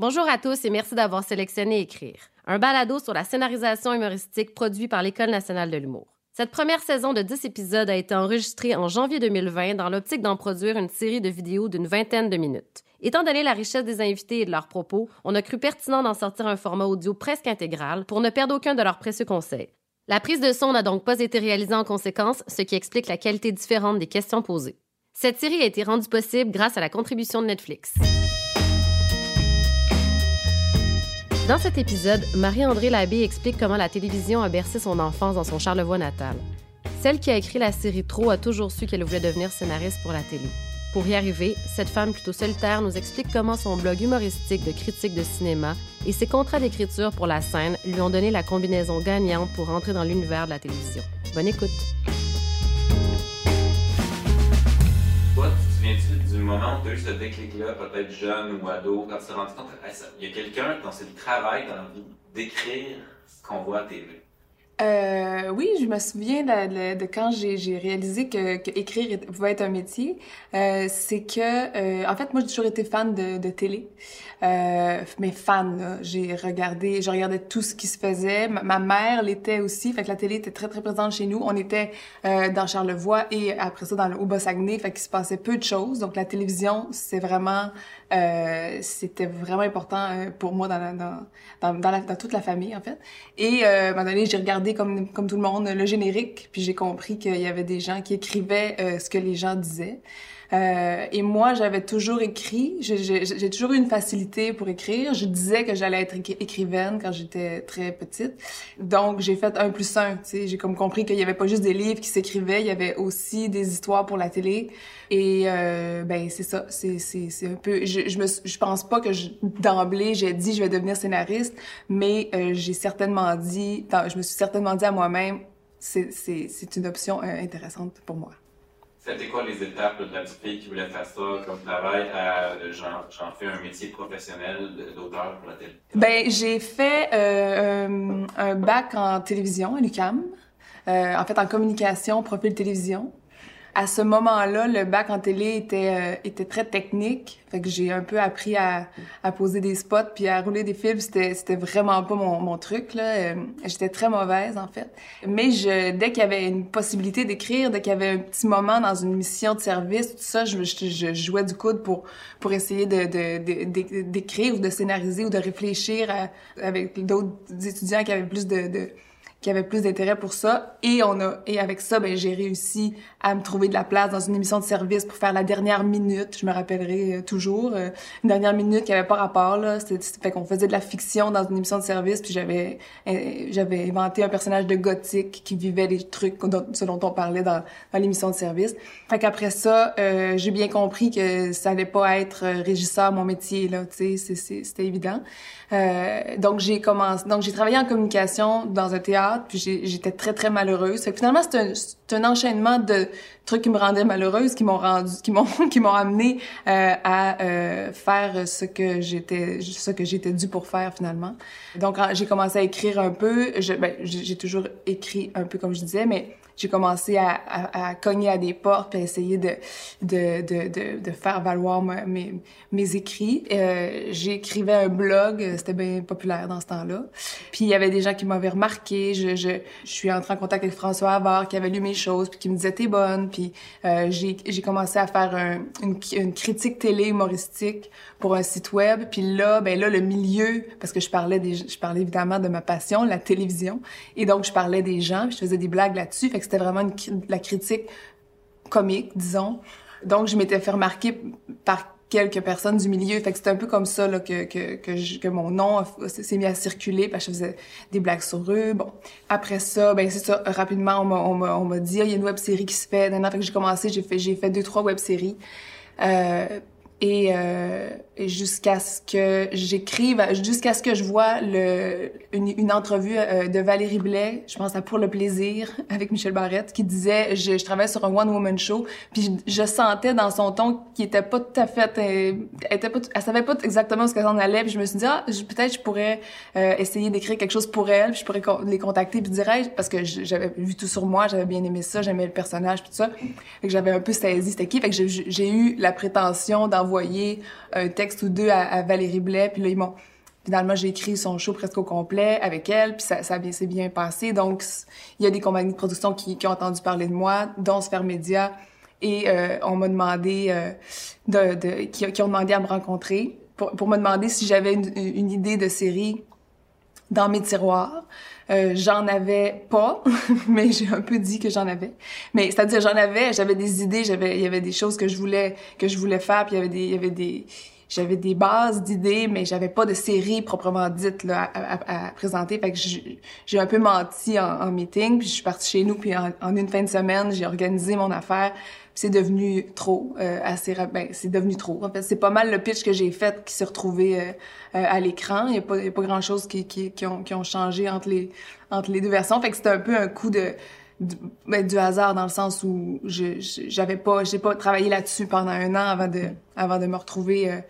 Bonjour à tous et merci d'avoir sélectionné Écrire, un balado sur la scénarisation humoristique produit par l'École nationale de l'humour. Cette première saison de 10 épisodes a été enregistrée en janvier 2020 dans l'optique d'en produire une série de vidéos d'une vingtaine de minutes. Étant donné la richesse des invités et de leurs propos, on a cru pertinent d'en sortir un format audio presque intégral pour ne perdre aucun de leurs précieux conseils. La prise de son n'a donc pas été réalisée en conséquence, ce qui explique la qualité différente des questions posées. Cette série a été rendue possible grâce à la contribution de Netflix. Dans cet épisode, Marie-André Labbé explique comment la télévision a bercé son enfance dans son Charlevoix natal. Celle qui a écrit la série Trop a toujours su qu'elle voulait devenir scénariste pour la télé. Pour y arriver, cette femme plutôt solitaire nous explique comment son blog humoristique de critique de cinéma et ses contrats d'écriture pour la scène lui ont donné la combinaison gagnante pour entrer dans l'univers de la télévision. Bonne écoute. Du moment où tu as eu ce déclic-là, peut-être jeune ou ado, quand tu t'es rendu compte qu'il y a quelqu'un c'est le travail dans la vie d'écrire ce qu'on voit à TV? Euh, oui, je me souviens de, quand j'ai réalisé que, que, écrire pouvait être un métier. Euh, c'est que, euh, en fait, moi, j'ai toujours été fan de télé. Euh, mais fan, j'ai regardé, je regardais tout ce qui se faisait. Ma, mère l'était aussi, fait que la télé était très très présente chez nous. On était euh, dans Charlevoix et après ça dans le Haut-Bas-Saguenay, fait qu'il se passait peu de choses. Donc la télévision, c'est vraiment, euh, c'était vraiment important pour moi dans, dans, dans, dans, toute la famille en fait. Et à un moment donné, j'ai regardé comme comme tout le monde le générique, puis j'ai compris qu'il y avait des gens qui écrivaient ce que les gens disaient. Euh, et moi, j'avais toujours écrit. J'ai toujours eu une facilité pour écrire. Je disais que j'allais être écrivaine quand j'étais très petite. Donc, j'ai fait un plus un. J'ai comme compris qu'il y avait pas juste des livres qui s'écrivaient, il y avait aussi des histoires pour la télé. Et euh, ben c'est ça. C'est un peu. Je je me je pense pas que d'emblée j'ai dit je vais devenir scénariste, mais euh, j'ai certainement dit. Je me suis certainement dit à moi-même c'est une option euh, intéressante pour moi. C'était quoi les étapes de la petite fille qui voulait faire ça comme travail à j'en fais un métier professionnel d'auteur pour la télé? Ben j'ai fait euh, un bac en télévision à l'UCAM, euh, en fait en communication, profil télévision à ce moment-là, le bac en télé était euh, était très technique, fait que j'ai un peu appris à, à poser des spots puis à rouler des films. C'était c'était vraiment pas mon, mon truc là. Euh, j'étais très mauvaise en fait. Mais je dès qu'il y avait une possibilité d'écrire, dès qu'il y avait un petit moment dans une mission de service, tout ça, je, je, jouais du coude pour pour essayer de d'écrire de, ou de scénariser ou de réfléchir avec d'autres étudiants qui avaient plus de, de qui avait plus d'intérêt pour ça. Et on a et avec ça ben j'ai réussi à me trouver de la place dans une émission de service pour faire la dernière minute. Je me rappellerai euh, toujours euh, une dernière minute qui avait pas rapport là. C'était fait qu'on faisait de la fiction dans une émission de service puis j'avais euh, j'avais inventé un personnage de gothique qui vivait les trucs dont, ce dont on parlait dans, dans l'émission de service. Fait qu'après ça j'ai bien compris que ça allait pas être régisseur mon métier là tu sais c'était évident. Donc j'ai commencé donc j'ai travaillé en communication dans un théâtre puis j'étais très très malheureuse. Finalement c'est un, enchaînement de trucs qui me rendaient malheureuse, qui m'ont rendu, qui m'ont qui m'ont amené euh, à euh, faire ce que j'étais ce que j'étais due pour faire finalement. Donc j'ai commencé à écrire un peu. Ben, j'ai toujours écrit un peu comme je disais, mais j'ai commencé à, à, à, cogner à des portes puis à essayer de, de, de, de, de faire valoir mes, mes écrits. Euh, J'écrivais un blog, c'était bien populaire dans ce temps-là. Puis il y avait des gens qui m'avaient remarqué. Je, je, je suis entrée en contact avec François Havard qui avait lu mes choses puis qui me disait t'es bonne. Puis euh, j'ai commencé à faire un, une, une critique télé humoristique pour un site web. Puis là, ben là le milieu, parce que je parlais des, je parlais évidemment de ma passion, la télévision, et donc je parlais des gens, je faisais des blagues là-dessus. Fait que c'était vraiment une, la critique comique, disons. Donc, je m'étais fait remarquer par quelques personnes du milieu. Fait que c'était un peu comme ça là, que, que, que, mon nom s'est mis à circuler parce que je faisais des blagues sur eux. Bon, après ça, ben c'est ça, rapidement, on m'a, dit, il y a une web-série qui se fait. Fait que j'ai commencé, j'ai fait, j'ai fait deux, trois web-séries. Euh, et, euh, jusqu'à ce que j'écrive, jusqu'à ce que je vois le, une, une entrevue euh, de Valérie Blais, je pense à Pour le plaisir, avec Michel Barrette, qui disait, je, je travaille sur un one-woman show, puis je, sentais dans son ton qu'il était pas tout à fait, elle, était pas, elle savait pas exactement ce qu'elle en allait, puis je me suis dit, ah, peut-être je pourrais euh, essayer d'écrire quelque chose pour elle, puis je pourrais les contacter, puis dire, parce que j'avais vu tout sur moi, j'avais bien aimé ça, j'aimais le personnage, puis tout ça, fait que j'avais un peu saisi c'était qui, fait que j'ai eu la prétention d'envoyer un texte ou deux à, Valérie Blais, puis là, ils m'ont... Finalement, j'ai écrit son show presque au complet avec elle, puis ça, ça s'est bien passé. Donc, il y a des compagnies de production qui, ont entendu parler de moi, dont Sphère Média, et euh, on m'a demandé euh, qui, ont demandé à me rencontrer pour, pour me demander si j'avais une, idée de série dans mes tiroirs. Euh, j'en avais pas, mais j'ai un peu dit que j'en avais. Mais c'est-à-dire j'en avais, j'avais des idées, j'avais il y avait des choses que je voulais que je voulais faire, puis il y avait des il y avait des j'avais des bases d'idées, mais j'avais pas de série proprement dite là, à, à, à présenter. Fait que j'ai un peu menti en, en, meeting, puis je suis partie chez nous, puis en, en une fin de semaine, j'ai organisé mon affaire. C'est devenu trop, euh, assez ben, c'est devenu trop. En fait, c'est pas mal le pitch que j'ai fait qui s'est retrouvé euh, euh, à l'écran. Il y a pas, y a pas grand chose qui, qui, qui, ont, qui ont changé entre les entre les deux versions. Fait que c'était un peu un coup de du, ben, du hasard dans le sens où je j'avais pas j'ai pas travaillé là-dessus pendant un an avant de avant de me retrouver euh,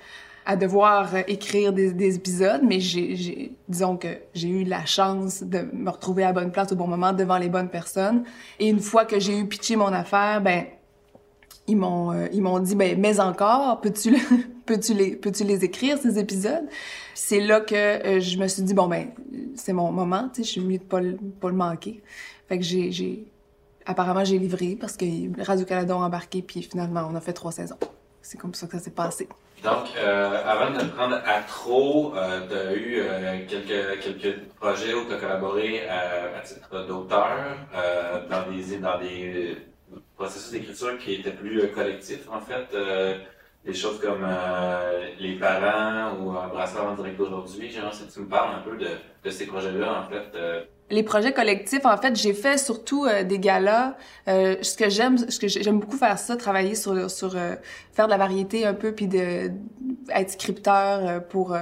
à devoir euh, écrire des, des épisodes mais j'ai disons que j'ai eu la chance de me retrouver à bonne place au bon moment devant les bonnes personnes et une fois que j'ai eu pitché mon affaire ben ils m'ont euh, ils m'ont dit ben mais encore peux-tu peux-tu les peux-tu les écrire ces épisodes? C'est là que euh, je me suis dit bon ben c'est mon moment tu sais je suis mieux de pas pas le manquer fait que j'ai, apparemment, j'ai livré parce que Radio-Canada a embarqué, puis finalement, on a fait trois saisons. C'est comme ça que ça s'est passé. Donc, euh, avant de te prendre à trop, euh, tu as eu quelques, quelques projets où tu as collaboré à, titre d'auteur dans des, dans des processus d'écriture qui étaient plus collectifs, en fait. des choses comme Les parents ou Un brasseur en direct d'aujourd'hui. J'aimerais que tu me parles un peu de, de ces projets-là, en fait les projets collectifs, en fait, j'ai fait surtout euh, des galas. Euh, ce que j'aime, ce que j'aime beaucoup faire ça, travailler sur sur euh, faire de la variété un peu, puis de être scripteur euh, pour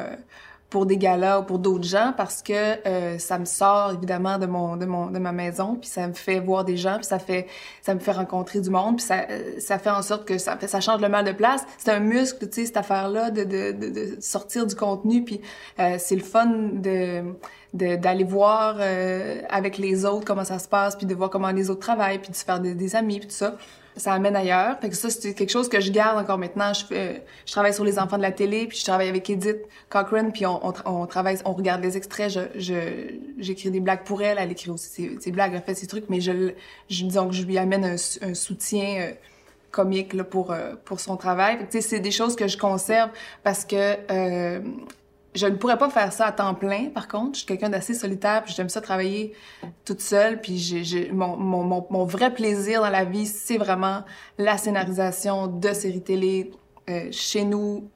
pour des galas ou pour d'autres gens parce que ça me sort évidemment de mon de mon de ma maison puis ça me fait voir des gens puis ça fait ça me fait rencontrer du monde puis ça ça fait en sorte que ça ça change le mal de place c'est un muscle tu sais cette affaire là de de de, de sortir du contenu puis c'est le fun de d'aller voir euh, avec les autres comment ça se passe, puis de voir comment les autres travaillent, puis de se faire des, des amis, puis tout ça. Ça amène ailleurs. Fait ça, c'est quelque chose que je garde encore maintenant. Je, je travaille sur les enfants de la télé, puis je travaille avec Edith Cochrane, puis on, on, travaille, on regarde les extraits. Je, j'écris des blagues pour elle, elle écrit aussi ses, blagues, elle fait ses trucs, mais je, je disons je lui amène un, un soutien. Euh, comique là, pour euh, pour son travail. c'est des choses que je conserve parce que euh, je ne pourrais pas faire ça à temps plein, par contre. Je suis quelqu'un d'assez solitaire, puis j'aime ça travailler toute seule. Puis mon, vrai plaisir dans la vie, c'est vraiment la scénarisation de séries télé euh, chez nous,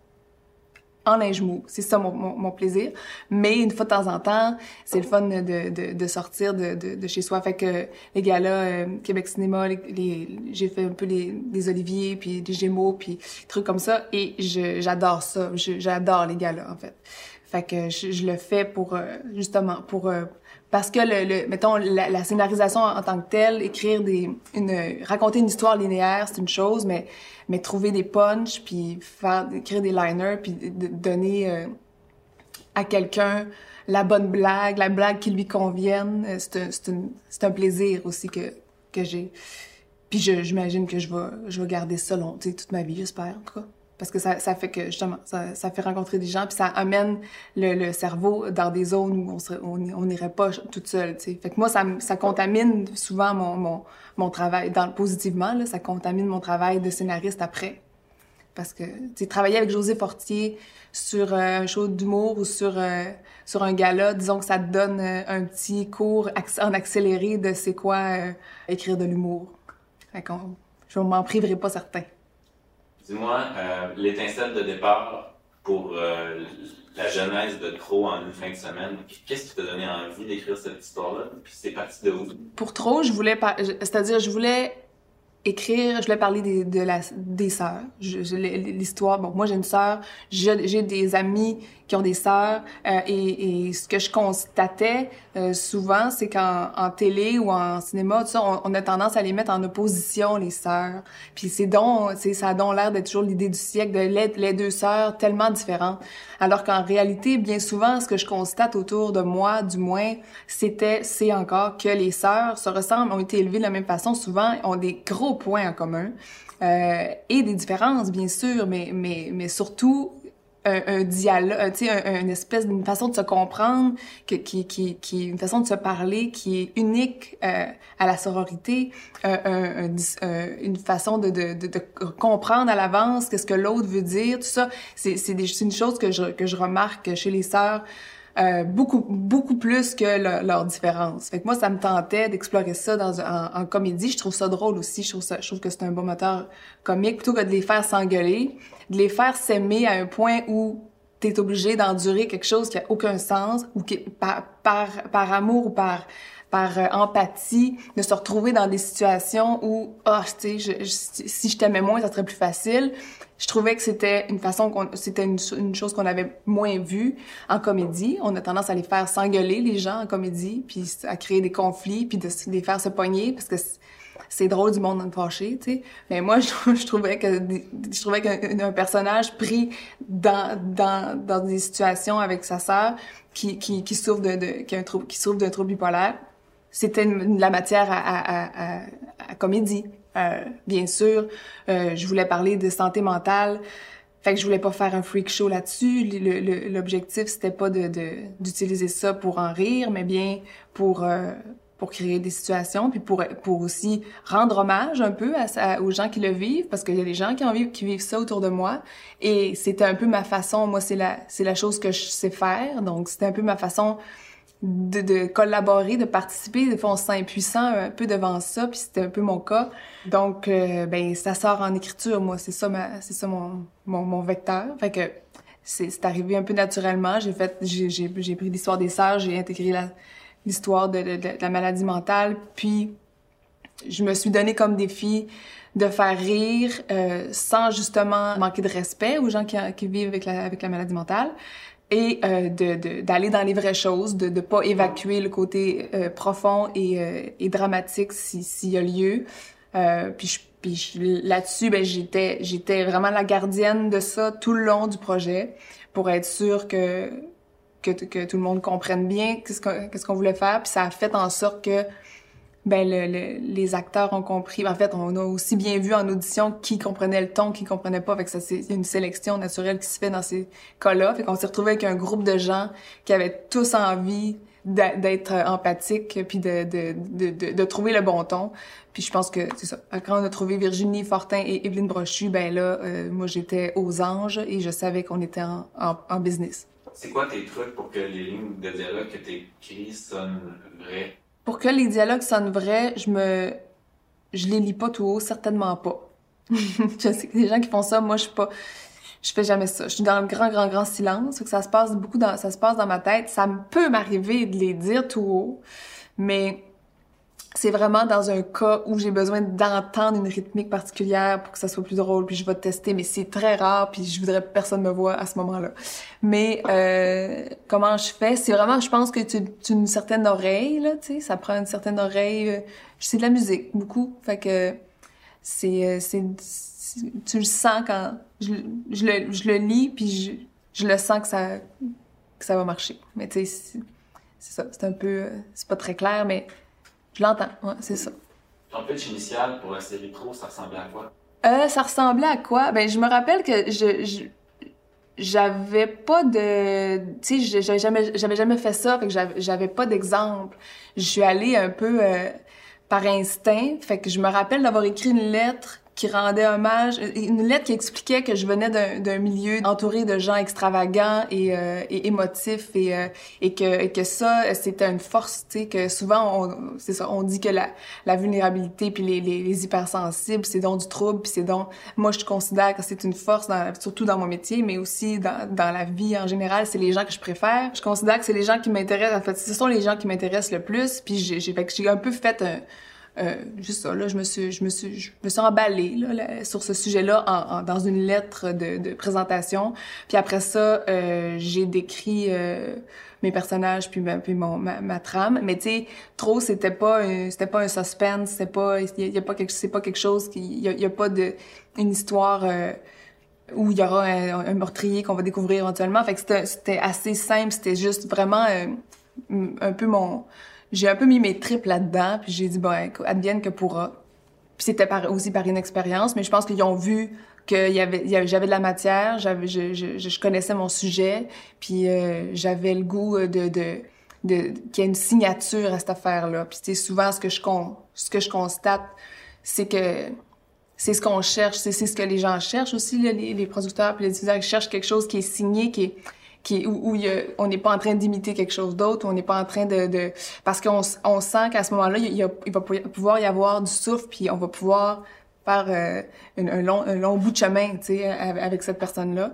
en linge mou. C'est ça mon, mon, mon, plaisir. Mais une fois de temps en temps, c'est le fun de, de, de sortir de, de, chez soi. Fait que les gars-là, euh, Québec Cinéma, les, les, j'ai fait un peu les, des Oliviers, puis des Gémeaux, puis trucs comme ça. Et j'adore ça. j'adore les gars-là, en fait. Fait que je, le fais pour euh, justement pour euh, parce que le, le mettons la, scénarisation en tant que telle, écrire des une raconter une histoire linéaire, c'est une chose, mais mais trouver des punchs puis faire écrire des liners puis donner euh, à quelqu'un la bonne blague, la blague qui lui convienne, c'est c'est c'est un plaisir aussi que que j'ai. Puis j'imagine que je vais je vais garder ça long, toute ma vie, j'espère en tout cas parce que ça, fait que justement ça, fait rencontrer des gens puis ça amène le, cerveau dans des zones où on n'irait pas toute seule tu sais. Fait que moi ça contamine souvent mon travail dans positivement ça contamine mon travail de scénariste après. Parce que tu travailler avec José Fortier sur euh, un show d'humour ou sur euh, sur un gala disons que ça te donne euh, un petit cours en accéléré de c'est quoi écrire de l'humour. Fait qu'on je m'en priverai pas certain Dis-moi, euh, l'étincelle de départ pour euh, la genèse de Trop en une fin de semaine, qu'est-ce qui t'a donné envie d'écrire cette histoire-là? Puis c'est parti de où? Pour Trop, je voulais, c'est-à-dire, je voulais écrire, je voulais parler des, des sœurs. L'histoire, bon, moi j'ai une sœur, j'ai des amis qui ont des sœurs, euh, et, et, ce que je constatais euh, souvent, c'est qu'en en télé ou en cinéma, tout ça, on, on, a tendance à les mettre en opposition, les sœurs. Puis c'est donc, ça a donc l'air d'être toujours l'idée du siècle, de les, les deux sœurs tellement différentes. Alors qu'en réalité, bien souvent, ce que je constate autour de moi, du moins, c'était, c'est encore que les sœurs se ressemblent, ont été élevées de la même façon, souvent, ont des gros points en commun euh, et des différences, bien sûr, mais, mais, mais surtout un, un dialogue, tu sais, un, une espèce d'une façon de se comprendre, qui, qui, qui, une façon de se parler qui est unique euh, à la sororité, euh, un, un, une façon de, de, de, de comprendre à l'avance qu'est-ce que l'autre veut dire, tout ça, c'est une chose que je, que je remarque chez les sœurs. Euh, beaucoup beaucoup plus que leurs leur différences. Fait que moi ça me tentait d'explorer ça dans en, en, comédie, je trouve ça drôle aussi, je trouve ça je trouve que c'est un bon moteur comique. Plutôt que de les faire s'engueuler, de les faire s'aimer à un point où t'es obligé d'endurer quelque chose qui a aucun sens ou qui par par, par amour ou par par euh, empathie, de se retrouver dans des situations où, ah, oh, tu sais, si je t'aimais moins, ça serait plus facile. Je trouvais que c'était une façon qu'on, c'était une, chose qu'on avait moins vue en comédie. On a tendance à les faire s'engueuler, les gens, en comédie, puis à créer des conflits, puis de, les faire se pogner, parce que c'est drôle du monde fâché, tu sais. Mais moi, je, trouvais que je trouvais qu'un personnage pris dans, dans, dans des situations avec sa sœur qui, qui, souffre de, qui, a un qui souffre d'un trouble bipolaire, c'était la matière à, à, à, à comédie. Euh, bien sûr, euh, je voulais parler de santé mentale. Fait que je voulais pas faire un freak show là-dessus. L'objectif, c'était pas de d'utiliser ça pour en rire, mais bien pour euh, pour créer des situations, puis pour pour aussi rendre hommage un peu à, aux gens qui le vivent, parce qu'il y a des gens qui en vivent qui vivent ça autour de moi. Et c'était un peu ma façon. Moi, c'est la c'est la chose que je sais faire. Donc c'était un peu ma façon de, de, collaborer, de participer. Des fois, on se sent impuissant un peu devant ça, puis c'était un peu mon cas. Donc, euh, ben, ça sort en écriture, moi. C'est ça, c'est ça mon, mon, mon, vecteur. Fait que c'est, arrivé un peu naturellement. J'ai fait, j'ai, pris l'histoire des sœurs, j'ai intégré l'histoire de, de, de, la maladie mentale, puis je me suis donné comme défi de faire rire euh, sans justement manquer de respect aux gens qui, qui vivent avec la, avec la maladie mentale, et euh, d'aller dans les vraies choses, de ne pas évacuer le côté euh, profond et, euh, et dramatique s'il y a lieu. Puis puis là-dessus, ben j'étais j'étais vraiment la gardienne de ça tout le long du projet pour être sûre que que, que tout le monde comprenne bien qu'est-ce qu'on qu'est-ce qu'on voulait faire. Puis ça a fait en sorte que ben le, le, les acteurs ont compris. En fait, on a aussi bien vu en audition qui comprenait le ton, qui comprenait pas. Fait que ça, c'est une sélection naturelle qui se fait dans ces cas-là. Fait qu'on s'est retrouvé avec un groupe de gens qui avaient tous envie d'être empathiques puis de, de, de, de, trouver le bon ton. Puis je pense que c'est ça. Quand on a trouvé Virginie Fortin et Evelyne Brochu, ben là, euh, moi j'étais aux anges et je savais qu'on était en, en, en business. C'est quoi tes trucs pour que les lignes de dialogue que t'écris sonnent vraies? Pour que les dialogues sonnent vrais, je me, je les lis pas tout haut, certainement pas. je sais que des gens qui font ça, moi je suis pas, je fais jamais ça. Je suis dans le grand, grand, grand silence, que ça se passe beaucoup dans, ça se passe dans ma tête. Ça peut m'arriver de les dire tout haut, mais c'est vraiment dans un cas où j'ai besoin d'entendre une rythmique particulière pour que ça soit plus drôle, puis je vais tester, mais c'est très rare, puis je voudrais que personne me voit à ce moment-là. Mais euh, comment je fais? C'est vraiment, je pense que tu, tu une certaine oreille là, tu sais, ça prend une certaine oreille. Euh, c'est de la musique beaucoup, fait que c'est euh, c'est tu le sens quand je, je le je le lis, puis je, je le sens que ça que ça va marcher. Mais tu sais, c'est ça, c'est un peu, euh, c'est pas très clair, mais je l'entends, ouais, c'est ça. Ton pitch initial pour la série Trop, ça ressemblait à quoi? Euh, ça ressemblait à quoi? Ben, je me rappelle que je, je j'avais pas de tu sais j'avais jamais j'avais jamais fait ça fait que j'avais pas d'exemple je suis allée un peu euh, par instinct fait que je me rappelle d'avoir écrit une lettre qui rendait hommage, une lettre qui expliquait que je venais d'un milieu entouré de gens extravagants et, euh, et émotifs et, euh, et, que, et que ça, c'était une force, tu sais, que souvent, c'est ça, on dit que la, la vulnérabilité puis les, les, les hypersensibles, c'est donc du trouble, puis c'est donc, moi, je considère que c'est une force, dans, surtout dans mon métier, mais aussi dans, dans la vie en général, c'est les gens que je préfère. Je considère que c'est les gens qui m'intéressent, en fait, ce sont les gens qui m'intéressent le plus, puis j'ai, j'ai, j'ai un peu fait un euh, juste ça, là, je me suis, je me suis, je me suis emballée là, sur ce sujet-là en, en, dans une lettre de, de, présentation. Puis après ça, euh, j'ai décrit euh, mes personnages puis, ma, puis mon, ma, ma trame. Mais tu sais, trop, c'était pas, c'était pas un suspense, c'était pas, il y, a pas quelque, c'est pas quelque chose qui, il y a, pas de une histoire. Euh, où il y aura un, un meurtrier qu'on va découvrir éventuellement. Fait que c'était assez simple, c'était juste vraiment euh, un peu mon j'ai un peu mis mes tripes là-dedans, puis j'ai dit, bon, advienne que pourra. Puis c'était par, aussi par inexpérience, mais je pense qu'ils ont vu que y avait, j'avais de la matière, je, connaissais mon sujet, puis euh, j'avais le goût de, qu'il y ait une signature à cette affaire-là. Puis c'est souvent ce que je con, ce que je constate, c'est que c'est ce qu'on cherche, c'est ce que les gens cherchent aussi, les, les producteurs puis les diffuseurs ils cherchent quelque chose qui est signé, qui est où, on n'est pas en train d'imiter quelque chose d'autre, on n'est pas en train de, parce qu'on on sent qu'à ce moment-là, il, va pouvoir y avoir du souffle, puis on va pouvoir faire euh, un, long, bout de chemin, tu sais, avec cette personne-là.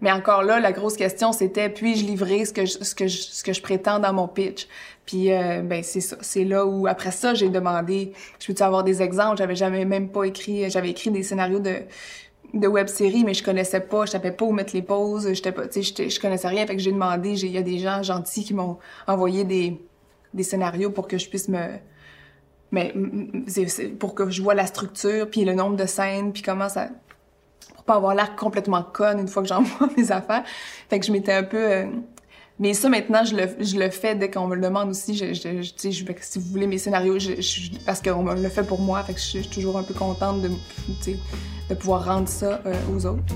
Mais encore là, la grosse question, c'était puis-je livrer ce que je, ce que prétends dans mon pitch? Puis euh, ben c'est c'est là où après ça, j'ai demandé, je peux-tu avoir des exemples? J'avais jamais même pas écrit, j'avais écrit des scénarios de de web série mais je connaissais pas, je savais pas où mettre les pauses, j'étais pas, tu sais, je connaissais rien, fait que j'ai demandé, il y a des gens gentils qui m'ont envoyé des des scénarios pour que je puisse me mais c'est pour que je vois la structure, puis le nombre de scènes, puis comment ça... Pour pas avoir l'air complètement conne une fois que j'envoie mes affaires. Fait que je m'étais un peu... Euh, mais ça, maintenant, je le, je le fais dès qu'on me le demande aussi. Je, je, si vous voulez mes scénarios, je, parce qu'on me le fait pour moi, fait que je, suis toujours un peu contente de, de pouvoir rendre ça euh, aux autres.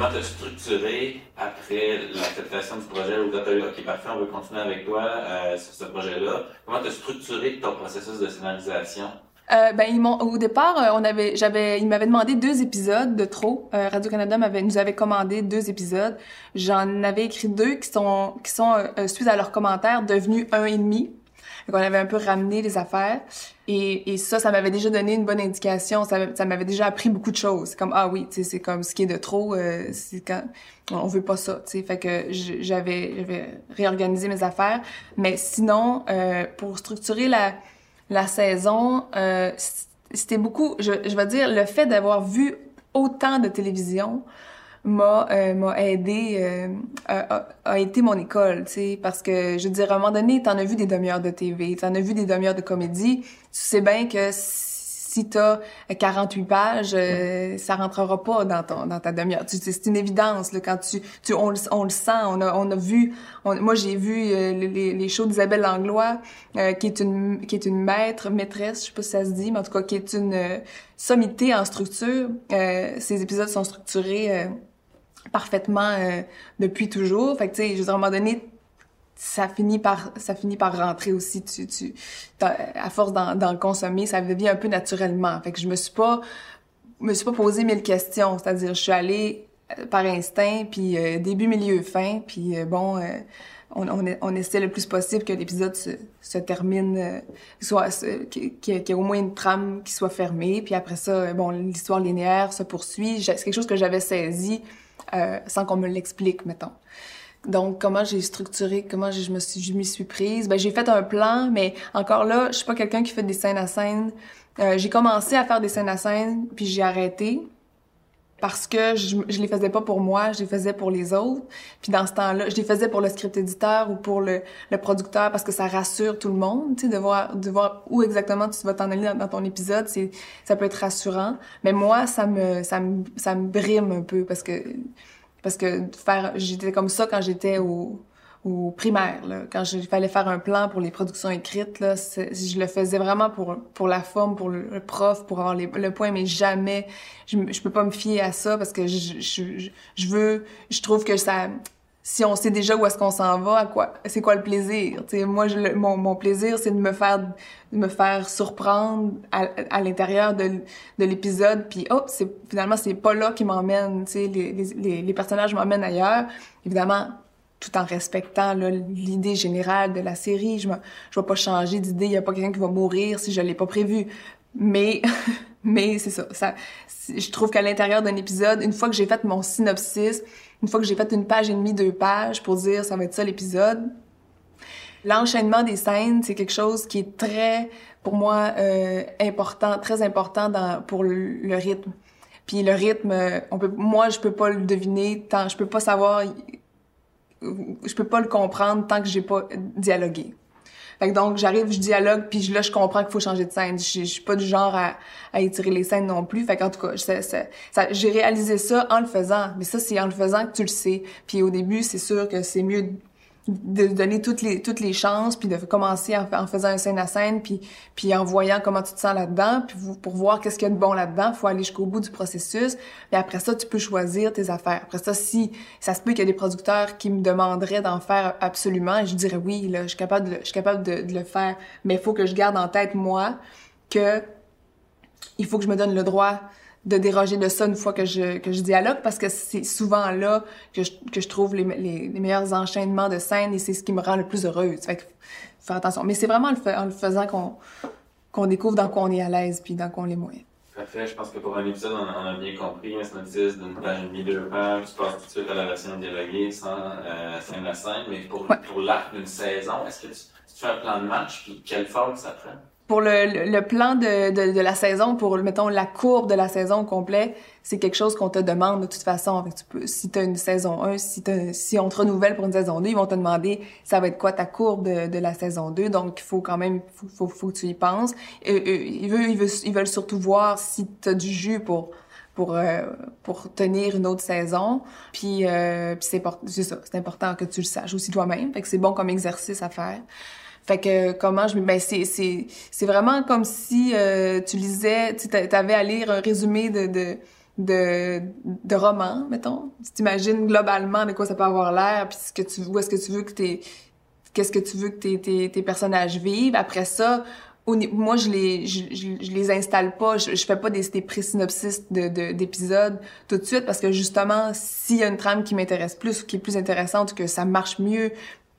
comment tu structuré après l'acceptation du projet ou tu as OK, parfait, on veut continuer avec toi euh, sur ce projet-là. Comment tu as structuré ton processus de scénarisation? Euh, ben ils m'ont au départ euh, on avait j'avais ils m'avaient demandé deux épisodes de trop. Euh, Radio Canada m'avait nous avait commandé deux épisodes. J'en avais écrit deux qui sont qui sont euh, suite à leurs commentaires devenus un et demi. Donc on avait un peu ramené les affaires. Et, et ça ça m'avait déjà donné une bonne indication. Ça, ça m'avait déjà appris beaucoup de choses. Comme ah oui c'est comme ce qui est de trop c'est quand on veut pas ça tu sais. Fait que j'avais j'avais réorganisé mes affaires. Mais sinon pour structurer la la saison, euh, c'était beaucoup, je, je vais dire, le fait d'avoir vu autant de télévision m'a euh, m'a aidé euh, a, été mon école tu sais parce que je veux dire à un moment donné t'en as vu des demi-heures de TV t'en as vu des demi-heures de comédie tu sais bien que si t'as 48 pages, euh, ça rentrera pas dans ton dans ta demi-heure. C'est une évidence là, quand tu, tu on, on, le sent. On a on a vu. moi j'ai vu euh, les, les shows d'Isabelle Langlois, euh, qui est une qui est une maître maîtresse, je sais pas si ça se dit, mais en tout cas qui est une sommité en structure. ces épisodes sont structurés parfaitement depuis toujours. Fait que tu sais, je veux dire, à un moment donné ça finit par ça finit par rentrer aussi. Tu tu à force d'en consommer ça devient un peu naturellement. Fait que je me suis pas me suis pas posé mille questions. C'est-à-dire je suis allée euh, par instinct puis euh, début milieu fin puis euh, bon on, on, essaie le plus possible que l'épisode se, se, termine soit qu'il y, ait au moins une trame qui soit fermée. Puis après ça bon l'histoire linéaire se poursuit. C'est quelque chose que j'avais saisi sans qu'on me l'explique mettons donc, comment j'ai structuré, comment je me suis, je m'y suis prise? Ben, j'ai fait un plan, mais encore là, je suis pas quelqu'un qui fait des scènes à scène. Euh, j'ai commencé à faire des scènes à scène, puis j'ai arrêté parce que je, je les faisais pas pour moi, je les faisais pour les autres. Puis dans ce temps-là, je les faisais pour le script éditeur ou pour le, le producteur parce que ça rassure tout le monde, tu sais, de voir, de voir où exactement tu vas t'en aller dans, dans, ton épisode, c'est, ça peut être rassurant. Mais moi, ça me, ça me, ça me brime un peu parce que parce que faire, j'étais comme ça quand j'étais au, au primaire. Quand il fallait faire un plan pour les productions écrites, là, je le faisais vraiment pour, pour la forme, pour le, prof, pour avoir les, le point, mais jamais, je, je peux pas me fier à ça parce que je, je, je veux, je trouve que ça, si on sait déjà où est-ce qu'on s'en va, à quoi, c'est quoi le plaisir? sais moi, mon, plaisir, c'est de me faire, de me faire surprendre à, l'intérieur de, de l'épisode, puis oh, c'est finalement c'est pas là qui m'emmène, tu les, personnages m'emmènent ailleurs, évidemment, tout en respectant l'idée générale de la série. Je, me, je vais pas changer d'idée, il y a pas quelqu'un qui va mourir si je l'ai pas prévu. Mais mais c'est ça, ça je trouve qu'à l'intérieur d'un épisode, une fois que j'ai fait mon synopsis, une fois que j'ai fait une page et demie, deux pages pour dire ça va être ça l'épisode, l'enchaînement des scènes, c'est quelque chose qui est très, pour moi, euh, important, très important dans, pour le, rythme. Puis le rythme, on peut, moi, je peux pas le deviner tant, je peux pas savoir, je peux pas le comprendre tant que j'ai pas dialogué. Fait que donc, j'arrive, je dialogue, puis là, je comprends qu'il faut changer de scène. Je, suis pas du genre à, à étirer les scènes non plus. Fait qu'en tout cas, j'ai réalisé ça en le faisant. Mais ça, c'est en le faisant que tu le sais. Puis au début, c'est sûr que c'est mieux de donner toutes les toutes les chances puis de commencer en, faisant un scène à scène puis puis en voyant comment tu te sens là-dedans puis pour voir qu'est-ce qu'il y a de bon là-dedans faut aller jusqu'au bout du processus et après ça tu peux choisir tes affaires. Après ça si ça se peut qu'il y a des producteurs qui me demanderaient d'en faire absolument et je dirais oui là je suis capable de, je suis capable de, de le faire mais il faut que je garde en tête moi que il faut que je me donne le droit de déroger de ça une fois que je, que je dialogue parce que c'est souvent là que je, que je trouve les, les, les, meilleurs enchaînements de scènes et c'est ce qui me rend le plus heureuse. Fait que faut faire attention. Mais c'est vraiment en le, en le faisant qu'on qu'on découvre dans quoi on est à l'aise puis dans quoi on est moins. Parfait. Je pense que pour un épisode, on, on a bien compris. Un synopsis d'une page et demie, deux pages. Tu passes tout de suite à la version dialoguée sans euh, scène à scène. Mais pour, Ouais. pour l'arc d'une saison, est-ce que tu, tu fais un plan de match puis quelle forme ça prend? Pour le, le, plan de, de, de la saison, pour, mettons, la courbe de la saison au complet, c'est quelque chose qu'on te demande de toute façon. Tu peux, si tu as une saison 1, si, si on te renouvelle pour une saison 2, ils vont te demander ça va être quoi ta courbe de, de la saison 2. Donc, il faut quand même, faut, faut, faut que tu y penses. Et, et, ils, veulent, ils, veulent, surtout voir si tu as du jus pour pour euh, pour tenir une autre saison. Puis, euh, puis c'est ça, c'est important que tu le saches aussi toi-même. Fait que c'est bon comme exercice à faire. Fait que comment je ben c'est c'est c'est vraiment comme si euh, tu lisais tu sais, t'avais à lire un résumé de de de, de roman mettons. Tu t'imagines globalement de quoi ça peut avoir l'air puis ce que tu où est-ce que tu veux que tes qu'est-ce que tu veux que tes tes, personnages vivent. Après ça moi je les je, les installe pas. Je, je fais pas des, des pré-synopsis de de- d'épisodes tout de suite parce que justement s'il y a une trame qui m'intéresse plus ou qui est plus intéressante que ça marche mieux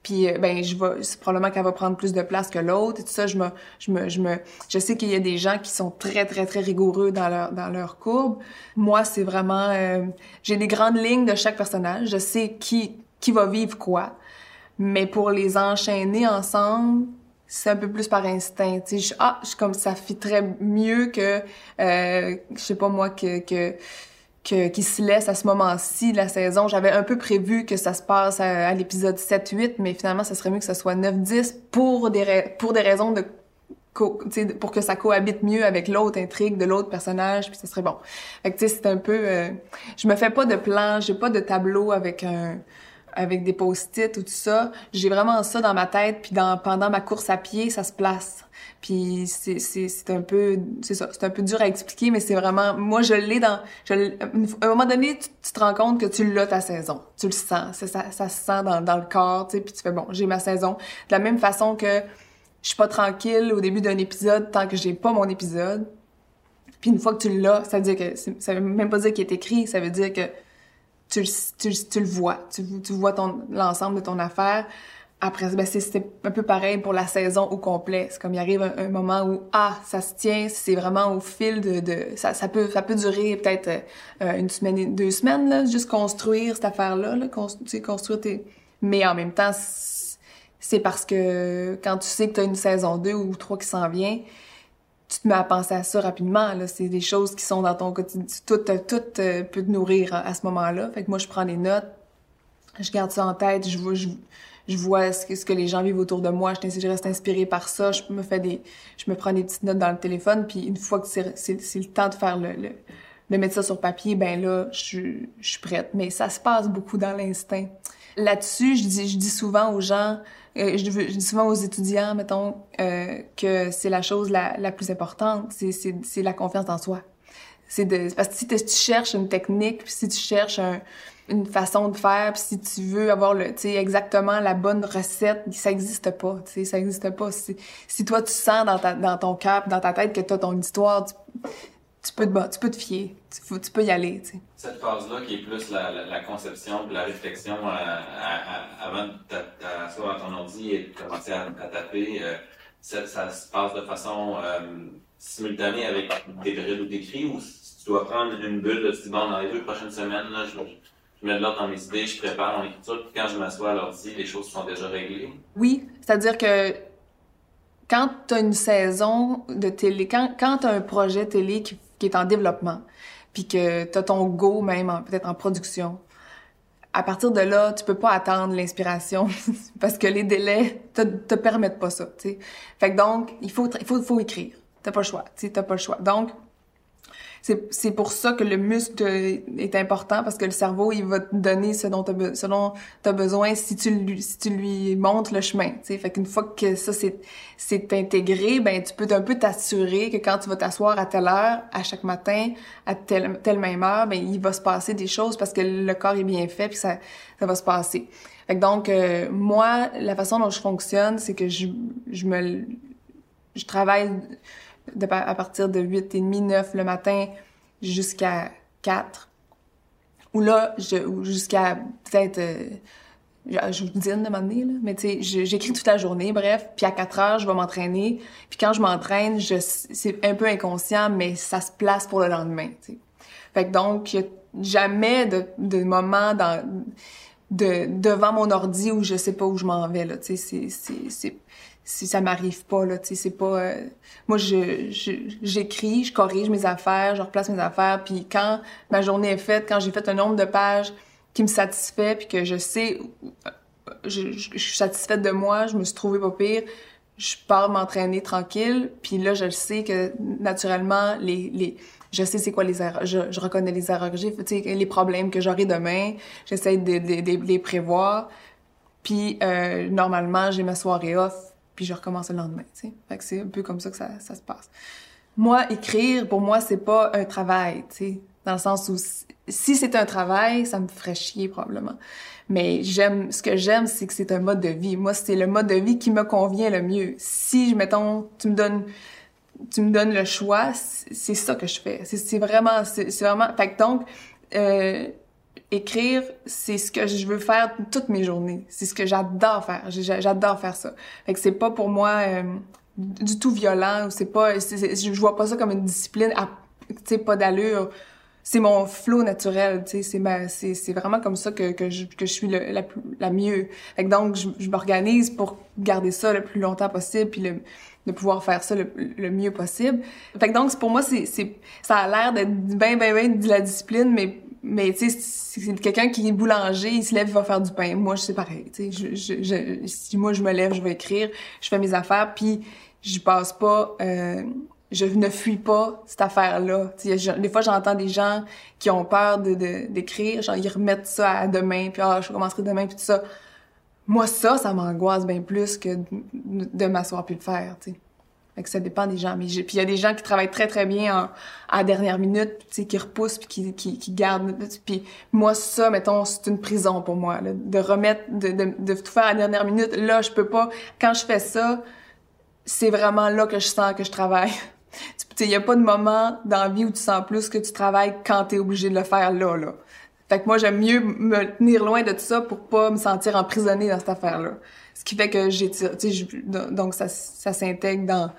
puis euh, ben je vais c'est probablement qu'elle va prendre plus de place que l'autre et tout ça. Je me je me je me je sais qu'il y a des gens qui sont très très très rigoureux dans leur dans leur courbe. Moi c'est vraiment euh, j'ai des grandes lignes de chaque personnage. Je sais qui qui va vivre quoi. Mais pour les enchaîner ensemble c'est un peu plus par instinct. Tu sais je, ah je comme ça fitterait mieux que euh, je sais pas moi que que que, qui se laisse à ce moment-ci de la saison. J'avais un peu prévu que ça se passe à, l'épisode 7-8, mais finalement, ça serait mieux que ça soit 9-10 pour des, pour des raisons de pour que ça cohabite mieux avec l'autre intrigue de l'autre personnage, puis ça serait bon. Fait que tu sais, c'est un peu... euh, je me fais pas de plan, j'ai pas de tableau avec un avec des post-it ou tout ça. J'ai vraiment ça dans ma tête, puis dans pendant ma course à pied, ça se place. Puis c'est un peu c'est ça, c'est un peu dur à expliquer, mais c'est vraiment moi je l'ai dans je à un moment donné tu, te rends compte que tu l'as ta saison, tu le sens, ça ça, se sent dans dans le corps, tu sais, puis tu fais bon j'ai ma saison. De la même façon que je suis pas tranquille au début d'un épisode tant que j'ai pas mon épisode. Puis une fois que tu l'as, ça veut dire que ça veut même pas dire qu'il est écrit, ça veut dire que tu, tu, tu le vois, tu, tu vois l'ensemble de ton affaire. Après, ben c'est un peu pareil pour la saison au complet. C'est comme il arrive un, moment où ah ça se tient, c'est vraiment au fil de, de ça, ça peut ça peut durer peut-être euh, une semaine, deux semaines là, juste construire cette affaire là, là cons- tu sais, construire tes. Mais en même temps, c'est parce que quand tu sais que tu as une saison 2 ou 3 qui s'en vient, tu te mets à penser à ça rapidement. Là. C'est des choses qui sont dans ton quotidien. Tout, euh, euh, peut te nourrir à, ce moment-là. Fait que moi, je prends des notes, je garde ça en tête, je vois, ce que, les gens vivent autour de moi, je, reste inspirée par ça, je me fais des, je me prends des petites notes dans le téléphone, puis une fois que c'est, le temps de faire le, de mettre ça sur papier, ben là, je, je suis prête. Mais ça se passe beaucoup dans l'instinct. Là-dessus, je dis, je dis souvent aux gens, euh, je, dis souvent aux étudiants, mettons, euh, que c'est la chose la, plus importante, c'est, la confiance en soi. C'est parce que si tu tu cherches une technique, puis si tu cherches un, une façon de faire, puis si tu veux avoir le, tu exactement la bonne recette, ça existe pas, tu ça existe pas. Si, toi tu sens dans ta, dans ton cœur, dans ta tête que t'as ton histoire, tu, tu peux te, ba- tu peux te fier, tu, peux y aller, tu sais. Cette phase-là qui est plus la, la, la conception la réflexion euh, à- à- avant de t'a- t'asseoir à ton ordi et de commencer à, taper, euh, ça, ça se passe de façon euh, simultanée avec des drills ou des cris ou si tu dois prendre une bulle, là, tu dis bon, dans les deux prochaines semaines, là, je, je mets de l'ordre dans mes idées, je prépare mon écriture, puis quand je m'assois à l'ordi, les choses sont déjà réglées. Oui, c'est-à-dire que quand tu as une saison de télé, quand, quand tu as un projet télé qui, qui est en développement, puis que tu as ton go même, peut-être en production, à partir de là, tu peux pas attendre l'inspiration parce que les délais te, te permettent pas ça, tu sais. Fait que donc, il faut, il faut, faut écrire. T'as pas le choix, t'as pas le choix. Donc, c'est pour ça que le muscle est important parce que le cerveau, il va te donner ce dont tu as, besoin si tu lui, montres le chemin, tu sais. Fait qu'une fois que ça c'est intégré, ben tu peux un peu t'assurer que quand tu vas t'asseoir à telle heure, à chaque matin, à telle, telle même heure, ben il va se passer des choses parce que le corps est bien fait puis ça, ça va se passer. Fait que donc, euh, moi, la façon dont je fonctionne, c'est que je, je me... Je travaille à partir de 8 et demi, 9 le matin jusqu'à 4. Ou là, jusqu'à peut-être, je vous dis de m'amener, là, mais tu sais, j'écris toute la journée, bref, puis à 4 heures, je vais m'entraîner. Puis quand je m'entraîne, c'est un peu inconscient, mais ça se place pour le lendemain, tu sais. Fait que donc, jamais de, moment devant mon ordi où je sais pas où je m'en vais, là, tu sais, c'est, si ça m'arrive pas là tu sais c'est pas euh, moi je j'écris je, corrige mes affaires je replace mes affaires puis quand ma journée est faite quand j'ai fait un nombre de pages qui me satisfait puis que je sais je, suis satisfaite de moi je me suis trouvée pas pire je pars m'entraîner tranquille puis là je sais que naturellement les les je sais c'est quoi les erreurs je, reconnais les erreurs que j'ai les problèmes que j'aurai demain j'essaie de, de, de, les prévoir puis euh, normalement j'ai ma soirée off puis je recommence le lendemain, tu sais. Fait que c'est un peu comme ça que ça, ça se passe. Moi, écrire, pour moi, c'est pas un travail, tu sais. Dans le sens où, si c'est un travail, ça me ferait chier, probablement. Mais j'aime, ce que j'aime, c'est que c'est un mode de vie. Moi, c'est le mode de vie qui me convient le mieux. Si, mettons, tu me donnes, tu me donnes le choix, c'est ça que je fais. C'est vraiment, c'est vraiment, fait que donc, euh, écrire, c'est ce que je veux faire toutes mes journées. C'est ce que j'adore faire. J'adore faire ça. Fait que c'est pas pour moi euh, du tout violent ou c'est pas, je vois pas ça comme une discipline, sais, pas d'allure. C'est mon flow naturel, tu c'est vraiment comme ça que, que, je, que je suis la, la mieux. Fait que donc, je, je m'organise pour garder ça le plus longtemps possible puis de pouvoir faire ça le, le mieux possible. Fait que donc, pour moi, c'est, ça a l'air d'être bien, bien, bien de la discipline, mais mais tu sais, c'est quelqu'un qui est boulanger, il se lève, il va faire du pain. Moi, c'est pareil. Tu sais, je, je, si moi je me lève, je vais écrire, je fais mes affaires, puis je passe pas. Euh, je ne fuis pas cette affaire-là. Des fois, j'entends des gens qui ont peur de d'écrire, genre ils remettent ça à demain, puis ah, je commencerai demain, puis tout ça. Moi, ça, ça m'angoisse bien plus que de, de m'asseoir puis le faire. Tu sais. Fait que ça dépend des gens. Mais puis il y a des gens qui travaillent très, très bien en, à la dernière minute, tu sais, qui repoussent puis qui, qui, qui gardent. Puis moi, ça, mettons, c'est une prison pour moi, là, de remettre, de, de, tout faire à la dernière minute. Là, je peux pas. Quand je fais ça, c'est vraiment là que je sens que je travaille. tu il y a pas de moment dans la vie où tu sens plus que tu travailles quand tu es obligé de le faire là, là. Fait que moi, j'aime mieux me tenir loin de tout ça pour pas me sentir emprisonnée dans cette affaire-là. Ce qui fait que j'étire, tu sais, donc ça, ça s'intègre dans,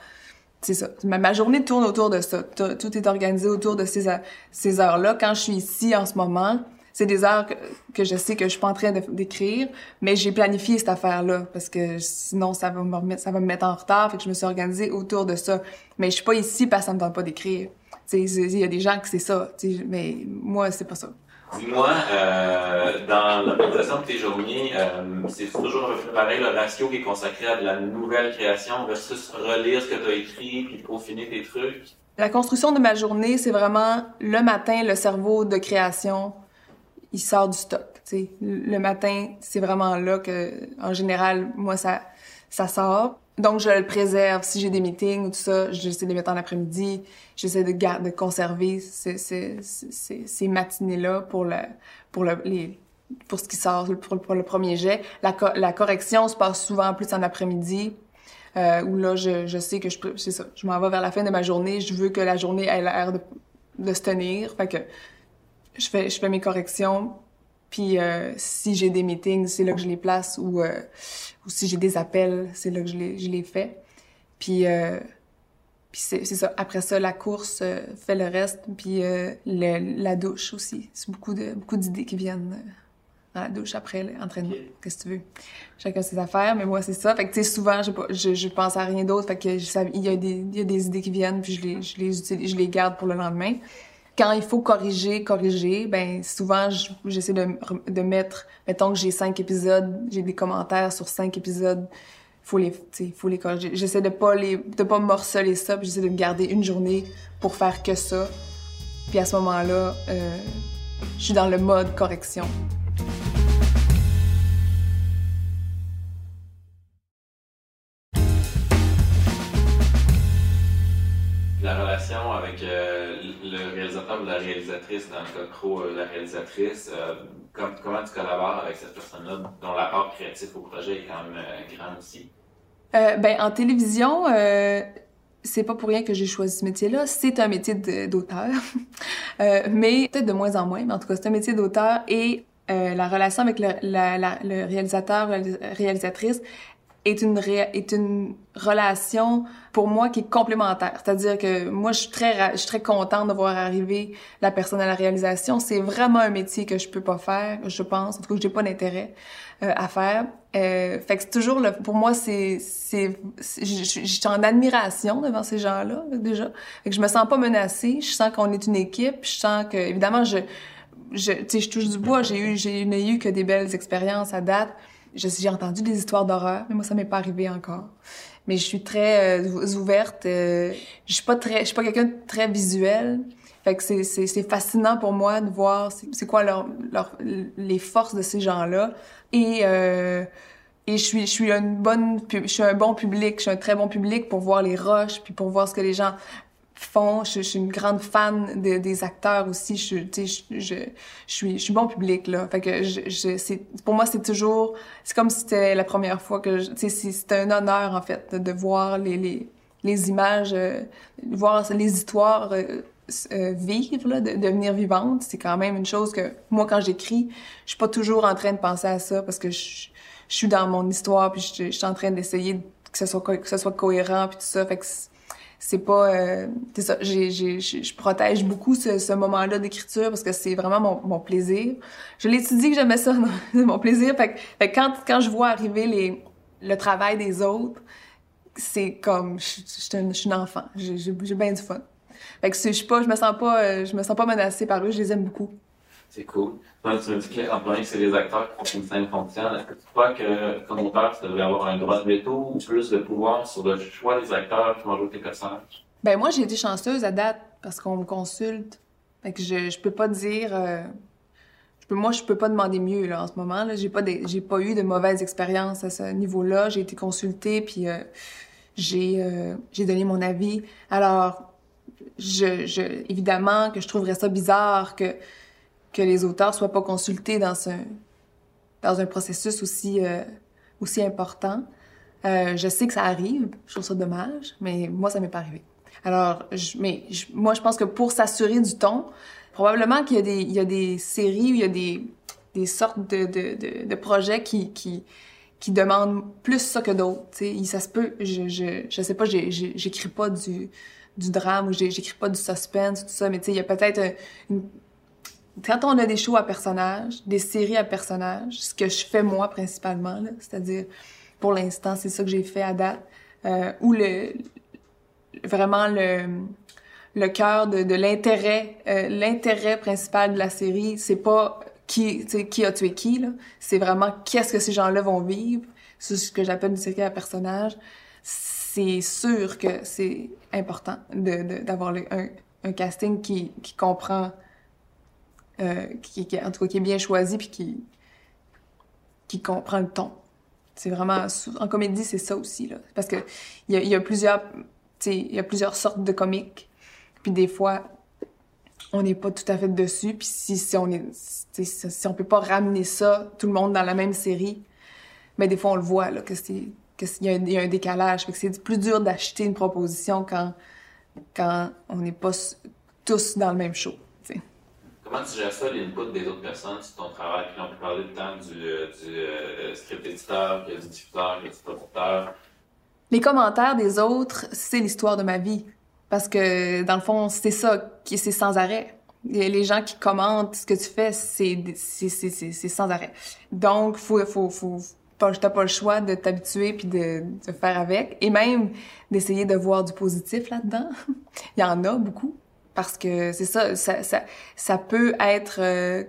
c'est ça. Ma, journée tourne autour de ça. Tout est organisé autour de ces, ces heures-là. Quand je suis ici en ce moment, c'est des heures que, je sais que je suis pas en train d'écrire, mais j'ai planifié cette affaire-là parce que sinon ça va me remettre, ça va me mettre en retard, fait que je me suis organisée autour de ça. Mais je suis pas ici parce que ça me tente pas d'écrire. Tu sais, il y a des gens que c'est ça, mais moi c'est pas ça. Dis-moi, euh, dans l'organisation de tes journées, euh, c'est toujours pareil le ratio qui est consacré à de la nouvelle création versus relire ce que tu as écrit puis peaufiner tes trucs? La construction de ma journée, c'est vraiment le matin, le cerveau de création, il sort du stock. sais. Le matin, c'est vraiment là que, en général, moi, ça, ça sort. Donc, je le préserve. Si j'ai des meetings ou tout ça, j'essaie de les mettre en après-midi. J'essaie de, de conserver ces, matinées-là pour, le, pour, le, pour ce qui sort, pour, le premier jet. La, la correction se passe souvent plus en après-midi. Euh, où là, je, je sais que je ça. Je m'en vais vers la fin de ma journée. Je veux que la journée ait l'air de, de se tenir. Fait que je fais, je fais mes corrections. Puis euh, si j'ai des meetings, c'est là que je les place. Ou euh, ou si j'ai des appels, c'est là que je les, je les fais. Puis, euh, puis c'est, ça. Après ça, la course fait le reste. Puis la douche aussi. C'est beaucoup de beaucoup d'idées qui viennent dans la douche après l'entraînement. Qu'est-ce que tu veux? Chacun ses affaires, mais moi, c'est ça. Fait que, tu sais, souvent, je, je, pense à rien d'autre. Fait que il y, a des, y a des idées qui viennent, puis je les, je les utilise, je les garde pour le lendemain. Quand il faut corriger, corriger, ben souvent j'essaie de, de mettre, mettons que j'ai cinq épisodes, j'ai des commentaires sur cinq épisodes, faut les, faut les corriger. J'essaie de pas les, de pas morceler ça, puis j'essaie de me garder une journée pour faire que ça. Puis à ce moment-là, euh, je suis dans le mode correction. La relation avec euh, le réalisateur ou la réalisatrice, dans le cas pro, euh, la réalisatrice, euh, comment tu collabores avec cette personne-là dont l'apport créatif au projet est quand même grand aussi? ben, en télévision, c'est pas pour rien que j'ai choisi ce métier-là. C'est un métier d'auteur, mais peut-être de moins en moins, mais en tout cas, c'est un métier d'auteur et la relation avec le, la, la, le réalisatrice, est une, est une relation pour moi qui est complémentaire. C'est-à-dire que moi, je suis très, je suis très contente de voir arriver la personne à la réalisation. C'est vraiment un métier que je peux pas faire, je pense. En tout cas, j'ai pas d'intérêt euh, à faire. Euh, fait que c'est toujours le, pour moi, c'est, c'est, je, suis en admiration devant ces gens-là déjà. Fait que je me sens pas menacée. Je sens qu'on est une équipe. Je sens que, évidemment, je, je, je touche du bois. J'ai eu, j'ai eu que des belles expériences à date. J'ai entendu des histoires d'horreur, mais moi, ça m'est pas arrivé encore. Mais je suis très euh, ouverte. Euh, je suis pas très, je suis pas quelqu'un de très visuel. Fait que c'est, fascinant pour moi de voir c'est, quoi leur, leur, les forces de ces gens-là. Et, euh, et je suis, je suis une bonne, je suis un bon public, je suis un très bon public pour voir les rushs, puis pour voir ce que les gens Je, suis une grande fan des acteurs aussi. Je, je, je, je, suis, je suis bon public là. Fait que je, je pour moi c'est toujours, c'est comme si c'était la première fois que, tu c'est un honneur en fait de, voir les, les, les images, euh, voir les histoires. Euh, euh, vivre, là, de, devenir vivante, c'est quand même une chose que moi, quand j'écris, je suis pas toujours en train de penser à ça parce que je, je suis dans mon histoire puis je, je suis en train d'essayer que ce soit que ce soit cohérent puis tout ça. Fait que c'est pas euh, c'est ça. Je protège beaucoup ce, ce moment-là d'écriture parce que c'est vraiment mon, mon plaisir. Je dit que j'aimais ça c'est mon plaisir. Fait, fait quand quand je vois arriver les le travail des autres c'est comme je, je, suis une enfant. J'ai j'ai bien du fun. Fait que je suis pas je me sens pas euh, je me sens pas menacée par eux. Je les aime beaucoup c'est cool. Toi, tu me dis que, en premier, que c'est les acteurs qui font qu'une scène fonctionne. Est-ce que tu crois que, comme auteur, tu devrais avoir un droit de veto ou plus de pouvoir sur le choix des acteurs qui vont jouer tes personnages? Ben, moi, j'ai été chanceuse à date parce qu'on me consulte. Fait que je, je peux pas dire, euh, moi, je peux pas demander mieux, là, en ce moment, là. J'ai pas pas eu de mauvaises expériences à ce niveau-là. J'ai été consultée puis, euh, j'ai, euh, j'ai donné mon avis. Alors, je, je, évidemment que je trouverais ça bizarre que, que les auteurs soient pas consultés dans un, dans un processus aussi, euh, aussi important. Euh, je sais que ça arrive, je trouve ça dommage, mais moi, ça m'est pas arrivé. Alors, mais moi, je pense que pour s'assurer du ton, probablement qu'il y a des, il y a des séries, il y a des, des sortes de, de, de, projets qui, qui, qui demandent plus ça que d'autres. Ça se peut, je, je, je sais pas, j'écris pas du, du drame ou j'écris pas du suspense, tout ça, mais il y a peut-être une, quand on a des shows à personnages, des séries à personnages, ce que je fais moi principalement, c'est-à-dire pour l'instant, c'est ça que j'ai fait à date, euh, où le vraiment le le cœur de, de l'intérêt, euh, l'intérêt principal de la série, c'est pas qui, qui a tué qui c'est vraiment qu'est-ce que ces gens-là vont vivre, c'est ce que j'appelle une série à personnages. C'est sûr que c'est important d'avoir un, un casting qui qui comprend euh, qui, en tout cas, qui est bien choisi puis qui, comprend le ton. C'est vraiment, en comédie, c'est ça aussi, là. Parce que il y a, y a plusieurs, y a plusieurs sortes de comiques. Puis des fois, on n'est pas tout à fait dessus. Puis si, on est, peut pas ramener ça, tout le monde dans la même série, mais des fois, on le voit, là, que c'est, qu'il y, a un, décalage. Fait que c'est plus dur d'acheter une proposition quand on n'est pas tous dans le même show. Comment tu gères ça, l'input des autres personnes sur ton travail? Puis on peut parler temps du, euh, euh, script éditeur, du diffuseur, du producteur. Les commentaires des autres, c'est l'histoire de ma vie. Parce que, dans le fond, c'est ça, c'est sans arrêt. Les gens qui commentent ce que tu fais, c'est, c'est, sans arrêt. Donc, faut, faut, faut, t'as pas le choix de t'habituer puis de faire avec. Et même d'essayer de voir du positif là-dedans. Il y en a beaucoup parce que c'est ça, ça, ça, ça peut être, euh,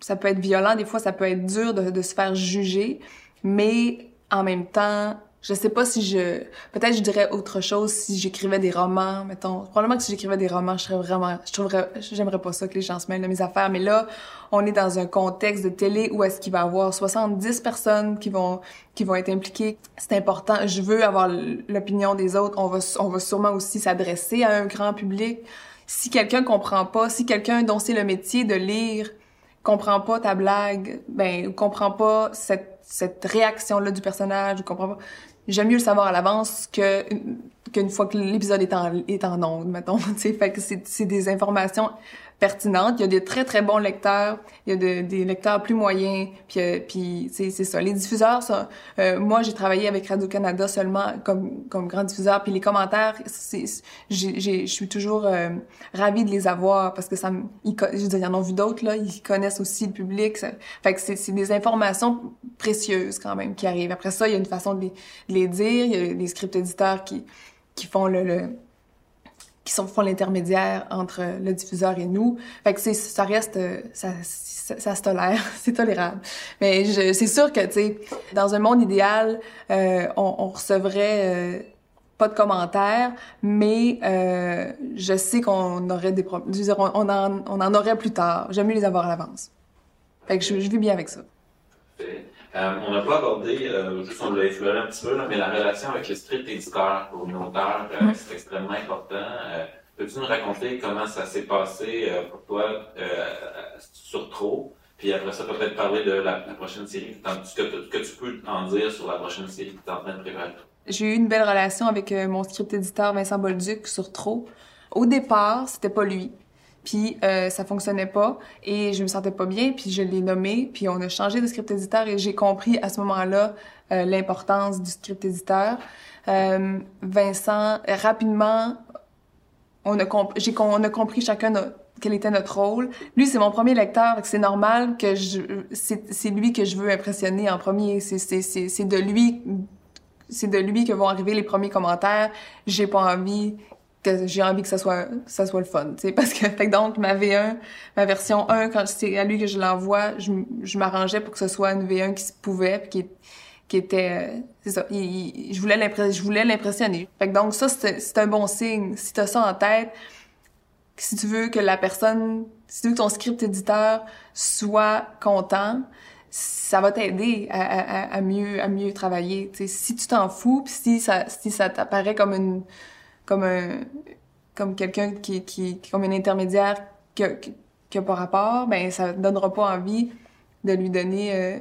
ça peut être violent, des fois ça peut être dur de, de se faire juger, mais en même temps, je sais pas si je peut-être je dirais autre chose si j'écrivais des romans mettons. Probablement que si j'écrivais des romans je serais vraiment je trouverais j'aimerais pas ça que les gens se mêlent de mes affaires mais là on est dans un contexte de télé où est-ce qu'il va y avoir 70 personnes qui vont qui vont être impliquées. C'est important. Je veux avoir l'opinion des autres. On va on va sûrement aussi s'adresser à un grand public si quelqu'un comprend pas si quelqu'un dont c'est le métier de lire comprend pas ta blague ben comprend pas cette cette réaction là du personnage comprend pas j'aime mieux le savoir à l'avance que qu'une fois que l'épisode est en est en onde mettons fait que c'est des informations pertinentes. Il y a des très très bons lecteurs. Il y a de, des lecteurs plus moyens. Puis euh, puis c'est ça. Les diffuseurs ça euh, moi j'ai travaillé avec Radio Canada seulement comme comme grand diffuseur. Puis les commentaires je suis toujours euh, ravie de les avoir parce que ça me je veux ils en ont vu d'autres là. Ils connaissent aussi le public. Ça, fait que c'est des informations précieuses quand même qui arrivent. Après ça il y a une façon de les, de les dire. Il y a des script éditeurs qui qui font le, le qui sont, font l'intermédiaire entre le diffuseur et nous. Fait que ça reste, ça, ça, ça se tolère, c'est tolérable. Mais c'est sûr que, tu sais, dans un monde idéal, euh, on, on, recevrait euh, pas de commentaires, mais euh, je sais qu'on aurait des problèmes. On, on, en, on en aurait plus tard. J'aime mieux les avoir à l'avance. Fait que je, je vis bien avec ça. Euh, on n'a pas abordé, euh, juste on l'a effleuré un petit peu, là, mais la relation avec le script éditeur pour une auteur, euh, mm. c'est extrêmement important. Euh, peux-tu nous raconter comment ça s'est passé euh, pour toi sur Trop? Puis après ça, peut-être parler de la, la prochaine série, ce que, que, tu peux en dire sur la prochaine série que tu es en train de préparer? J'ai eu une belle relation avec mon script éditeur Vincent Bolduc sur Trop. Au départ, c'était pas lui puis euh, ça fonctionnait pas et je me sentais pas bien puis je l'ai nommé puis on a changé de script éditeur et j'ai compris à ce moment-là euh, l'importance du script éditeur. Euh, Vincent rapidement on a j'ai on a compris chacun quel était notre rôle. Lui c'est mon premier lecteur c'est normal que je c'est lui que je veux impressionner en premier. C'est de lui c'est de lui que vont arriver les premiers commentaires. J'ai pas envie que j'ai envie que ça soit ça soit le fun, tu sais parce que fait donc ma V1, ma version 1 quand c'est à lui que je l'envoie, je, je m'arrangeais pour que ce soit une V1 qui se pouvait puis qui qui était c'est ça, je voulais l'impressionner, je voulais l'impressionner. Fait que donc ça c'est un bon signe si tu as ça en tête si tu veux que la personne si tu veux que ton script éditeur soit content, ça va t'aider à, à, mieux à mieux travailler, si tu t'en fous puis si ça si ça t'apparaît comme une comme comme quelqu'un qui, qui, comme un intermédiaire qui a, qui a pas rapport, ben ça donnera pas envie de lui donner euh,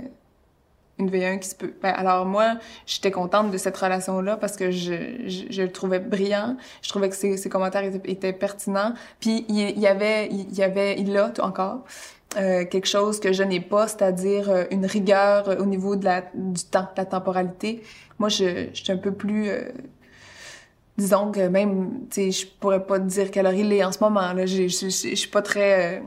une V1 qui se peut. Ben, alors moi, j'étais contente de cette relation-là parce que je, je, le trouvais brillant. Je trouvais que ses, commentaires étaient, pertinents. Puis il, y avait, il y avait, il a encore euh, quelque chose que je n'ai pas, c'est-à-dire euh, une rigueur au niveau de la, du temps, de la temporalité. Moi, je, je suis un peu plus disons que même, tu sais, je pourrais pas te dire quelle heure il est en ce moment, là. Je suis pas très euh,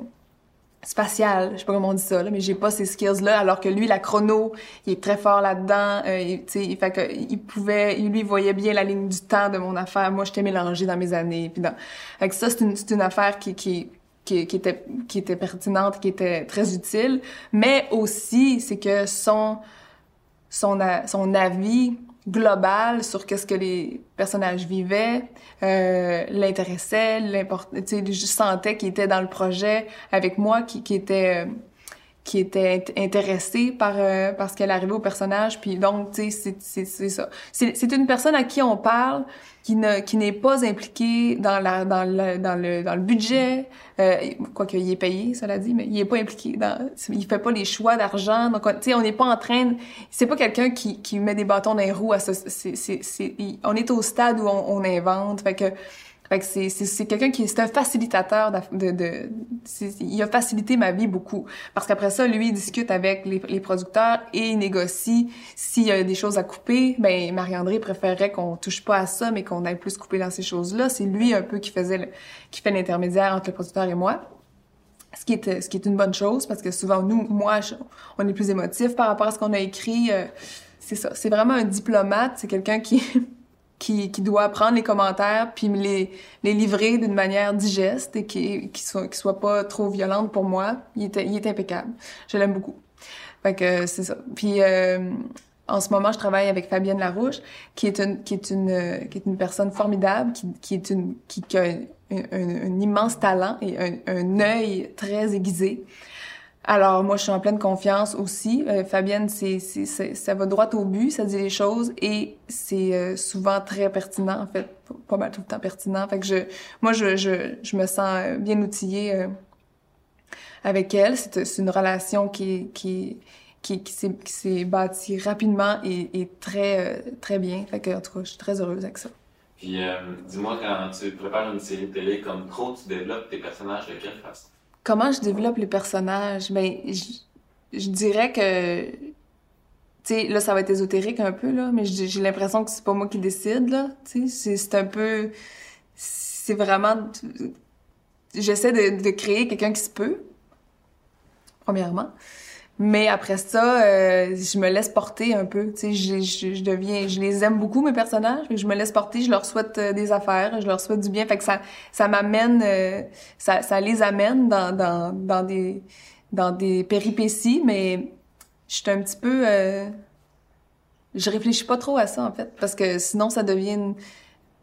spatial, je sais pas comment on dit ça, là, mais j'ai pas ces skills-là, alors que lui, la chrono, il est très fort là-dedans, euh, tu sais, fait que, il pouvait, lui, voyait bien la ligne du temps de mon affaire. Moi, j'étais mélangée dans mes années, puis dans... Fait que ça, c'est une, une affaire qui, qui, qui, qui, était, qui était pertinente, qui était très utile, mais aussi, c'est que son, son, son avis global sur qu'est-ce que les personnages vivaient, euh, l'intéressait, sais, je sentais qu'il était dans le projet avec moi, qui, qui était euh, qui était intéressé par euh, par ce qu'elle arrivait au personnage, puis donc tu sais c'est c'est ça. C'est c'est une personne à qui on parle qui ne qui n'est pas impliqué dans la dans le dans le dans le budget euh, quoi qu'il est payé cela dit mais il est pas impliqué dans il fait pas les choix d'argent. Donc tu sais on n'est pas en train c'est pas quelqu'un qui qui met des bâtons dans les roues à c'est c'est c'est on est au stade où on, on invente. Fait que fait que c'est, c'est, quelqu'un qui est un facilitateur de, de, de il a facilité ma vie beaucoup. Parce qu'après ça lui il discute avec les, les producteurs et il négocie. S'il y a des choses à couper ben Marie-André préférerait qu'on touche pas à ça mais qu'on aille plus couper dans ces choses-là. C'est lui un peu qui faisait le, qui fait l'intermédiaire entre le producteur et moi. Ce qui est ce qui est une bonne chose parce que souvent nous moi on est plus émotif par rapport à ce qu'on a écrit euh, c'est ça. C'est vraiment un diplomate c'est quelqu'un qui qui, doit prendre les commentaires puis me les, les livrer d'une manière digeste et qui, qui soit, qui soit pas trop violente pour moi. Il est, il est impeccable. Je l'aime beaucoup. Fait que c'est ça. Puis euh, en ce moment, je travaille avec Fabienne Larouche, qui est une, qui est une, euh, qui est une personne formidable, qui, qui est une, qui, a un, un, un, immense talent et un, un œil très aiguisé. Alors moi, je suis en pleine confiance aussi. Euh, Fabienne, c'est, ça va droit au but, ça dit les choses et c'est euh, souvent très pertinent, en fait, pas mal tout le temps pertinent. Fait que je, moi, je, je, je me sens bien outillée euh, avec elle. C'est, une relation qui, qui, qui, qui, s'est, bâtie rapidement et, et très, très bien. Fait que, en tout cas, je suis très heureuse avec ça. Puis, dis-moi, quand tu prépares une série télé comme Trop, tu développes tes personnages de quelle façon? Comment je développe les personnages? Ben, je, dirais que, tu sais, là, ça va être ésotérique un peu, là, mais j'ai l'impression que c'est pas moi qui décide, là, tu sais, c'est un peu, c'est vraiment, j'essaie de, de créer quelqu'un qui se peut, premièrement. Mais après ça, euh, je me laisse porter un peu. Tu sais, je, je, je, deviens, je les aime beaucoup mes personnages. Je me laisse porter. Je leur souhaite euh, des affaires. Je leur souhaite du bien. Fait que ça, ça m'amène, euh, ça, ça les amène dans, dans, dans des, dans des péripéties. Mais je suis un petit peu, euh, je réfléchis pas trop à ça en fait, parce que sinon ça devient une,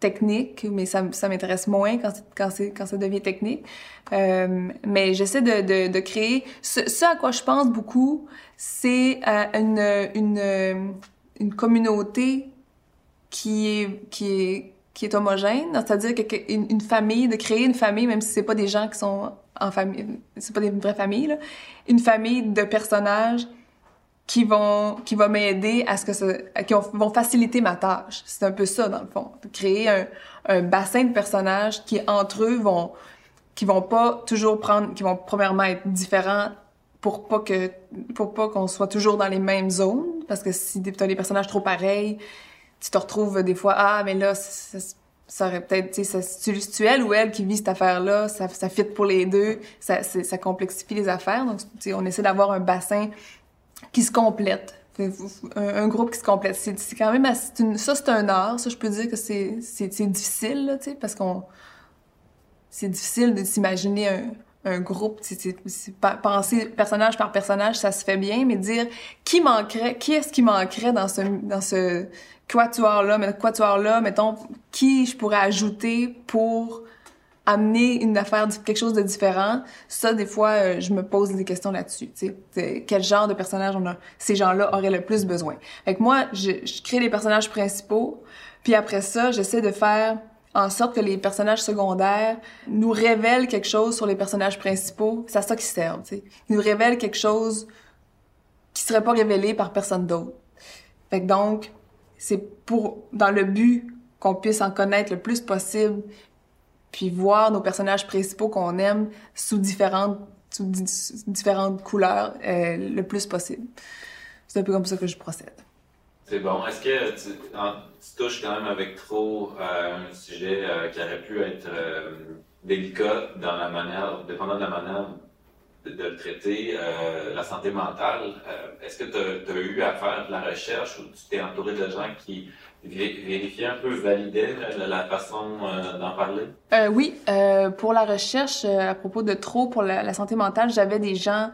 technique, mais ça, m'intéresse moins quand, quand, quand ça devient technique. Euh, mais j'essaie de, de, de, créer... Ce, ce, à quoi je pense beaucoup, c'est euh, une, une, une communauté qui est, qui est, qui est homogène, c'est-à-dire que, une, une, famille, de créer une famille, même si c'est pas des gens qui sont en famille, c'est pas des vraies familles, là, une famille de personnages qui vont qui va m'aider à ce que ça qui vont faciliter ma tâche. C'est un peu ça dans le fond, créer un, bassin de personnages qui entre eux vont qui vont pas toujours prendre qui vont premièrement être différents pour pas que pour pas qu'on soit toujours dans les mêmes zones parce que si tu as des personnages trop pareils, tu te retrouves des fois ah mais là ça, ça aurait peut-être, tu sais, c'est tu elle ou elle qui vit cette affaire-là, ça, ça fit pour les deux, ça, ça complexifie les affaires. Donc, on essaie d'avoir un bassin qui se complètent. Un, groupe qui se complète. C'est quand même ça c'est un art. Ça je peux dire que c'est difficile là, parce qu'on c'est difficile de s'imaginer un, un groupe. Penser personnage par personnage, ça se fait bien, mais dire qui manquerait, qui est-ce qui manquerait dans ce dans ce quatuor là, mais quatuor là, mettons qui je pourrais ajouter pour amener une affaire, quelque chose de différent, ça, des fois, euh, je me pose des questions là-dessus. Quel genre de personnage on a, ces gens-là auraient le plus besoin. Fait moi, je, crée les personnages principaux, puis après ça, j'essaie de faire en sorte que les personnages secondaires nous révèlent quelque chose sur les personnages principaux. C'est ça qu'ils servent, tu sais. Ils nous révèlent quelque chose qui serait pas révélé par personne d'autre. Donc, c'est pour, dans le but qu'on puisse en connaître le plus possible, puis voir nos personnages principaux qu'on aime sous différentes couleurs euh, le plus possible. C'est un peu comme ça que je procède. C'est bon. Est-ce que tu, touches quand même avec trop un sujet euh, qui aurait pu être euh, délicat dans la manière, dépendant de la manière de, le traiter, la santé mentale? Est-ce que tu as, eu à faire de la recherche ou tu t'es entouré de gens qui vérifier un peu, valider la façon euh, d'en parler? Euh, oui, euh, pour la recherche à propos de trop pour la, santé mentale, j'avais des gens,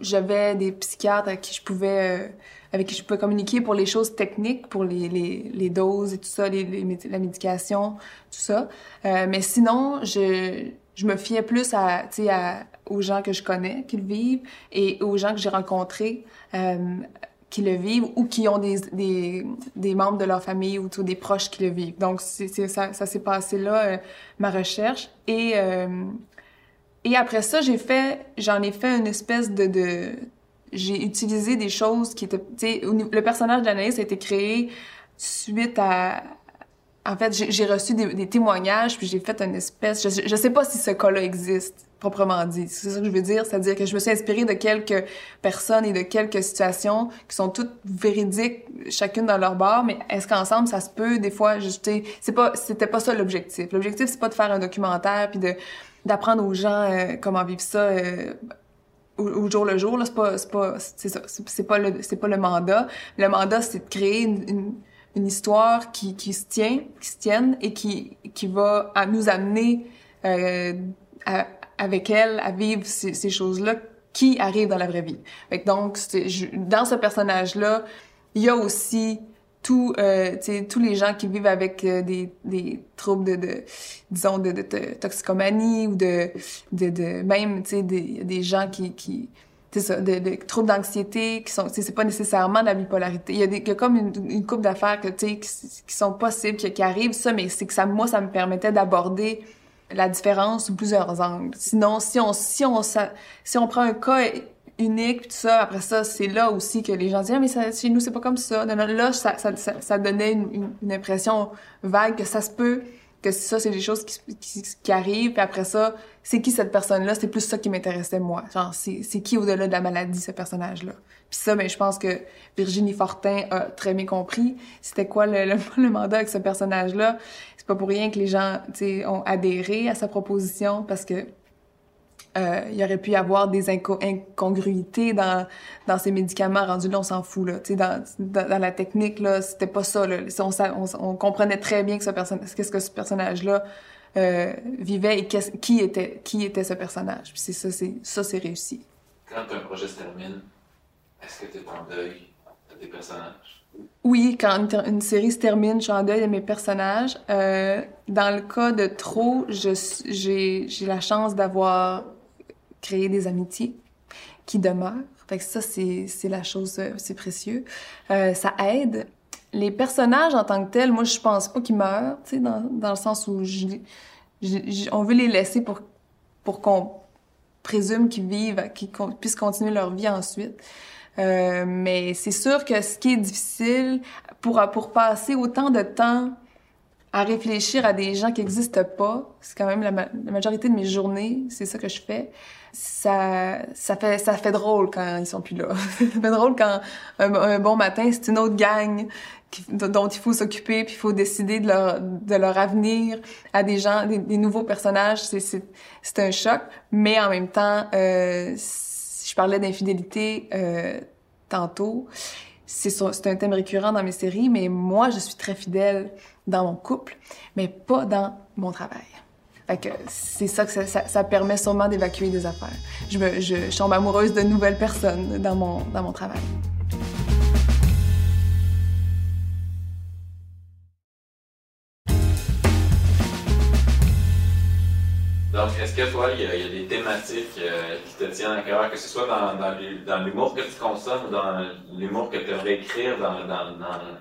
j'avais des psychiatres avec qui je pouvais communiquer pour les choses techniques, pour les, doses et tout ça, la médication, tout ça. mais sinon, je, me fiais plus à, à, aux gens que je connais, qui le vivent, et aux gens que j'ai rencontrés qui le vivent ou qui ont des, des, des membres de leur famille ou des proches qui le vivent. Donc, c'est, ça, ça s'est passé là, euh, ma recherche. Et, euh, et après ça, j'ai fait, j'en ai fait une espèce de, de j'ai utilisé des choses qui étaient, le personnage d'Anaïs a été créé suite à, en fait, j'ai reçu des, des, témoignages, puis j'ai fait une espèce, je, je sais pas si ce cas-là existe, proprement dit. C'est ça que je veux dire, c'est-à-dire que je me suis inspirée de quelques personnes et de quelques situations qui sont toutes véridiques, chacune dans leur bord, mais est-ce qu'ensemble ça se peut des fois ajuster C'est pas, c'était pas ça l'objectif. L'objectif c'est pas de faire un documentaire puis de d'apprendre aux gens euh, comment vivre ça. Euh, au, au, jour le jour là c'est pas c'est pas c'est ça c'est pas le c'est pas le mandat le mandat c'est de créer une, une histoire qui, qui se tient, qui se tienne et qui, qui va nous amener euh, à, avec elle à vivre ces, ces choses-là qui arrivent dans la vraie vie. Fait que donc, je, dans ce personnage-là, il y a aussi tous euh, tous les gens qui vivent avec euh, des, des troubles de, de disons de, de, toxicomanie ou de de, de même tu sais des, des gens qui qui c'est ça, de, de troubles d'anxiété qui sont, c'est pas nécessairement de la bipolarité. Il y a, des, il y a comme une, une couple d'affaires que tu sais qui, qui, sont possibles, qui, qui arrivent, ça, mais c'est que ça, moi, ça me permettait d'aborder la différence sous plusieurs angles. Sinon, si on, si on, si on prend un cas unique, tout ça, après ça, c'est là aussi que les gens disent, ah, mais ça, chez nous, c'est pas comme ça. Là, ça, ça, ça, donnait une, une, impression vague que ça se peut, que ça, c'est des choses qui, qui, arrivent, puis après ça, c'est qui cette personne-là? C'est plus ça qui m'intéressait, moi. Genre, c'est, c'est qui au-delà de la maladie, ce personnage-là? Puis ça, ben, je pense que Virginie Fortin a très bien compris c'était quoi le, le, le mandat avec ce personnage-là? Pas pour rien que les gens ont adhéré à sa proposition parce que euh, il aurait pu y avoir des incongruités dans, dans ces médicaments rendus là, on s'en fout. Là. Dans, dans, dans la technique, là, c'était pas ça. Là. On, on, on, comprenait très bien que ce qu'est-ce que ce personnage-là euh, vivait et qui était, qui était ce personnage. Puis c'est ça, c'est, ça, c'est réussi. Quand un projet se termine, est-ce que tu es en deuil de tes personnages? Oui, quand une, série se termine, je suis en deuil de mes personnages. Euh, dans le cas de Trop, j'ai la chance d'avoir créé des amitiés qui demeurent. Fait que ça, c'est la chose, euh, c'est précieux. Euh, ça aide. Les personnages en tant que tels, moi, je pense pas qu'ils meurent, tu sais, dans, dans le sens où je, on veut les laisser pour, pour qu'on présume qu'ils vivent, qu'ils puissent continuer leur vie ensuite. Euh, mais c'est sûr que ce qui est difficile pour, pour passer autant de temps à réfléchir à des gens qui n'existent pas, c'est quand même la, majorité de mes journées, c'est ça que je fais. Ça, ça fait, ça fait drôle quand ils sont plus là. ça fait drôle quand un, bon matin, c'est une autre gang dont il faut s'occuper, puis il faut décider de leur, de leur avenir à des gens, des, nouveaux personnages. C'est, un choc, mais en même temps, euh, je parlais d'infidélité euh, tantôt. C'est un thème récurrent dans mes séries, mais moi, je suis très fidèle dans mon couple, mais pas dans mon travail. Fait que c'est ça que ça, permet sûrement d'évacuer des affaires. Je, je tombe amoureuse de nouvelles personnes dans mon, dans mon travail. Donc, est-ce que toi, il y, a, des thématiques euh, qui te tiennent à cœur, que ce soit dans, l'humour que tu consommes ou dans l'humour que tu aimerais écrire, dans,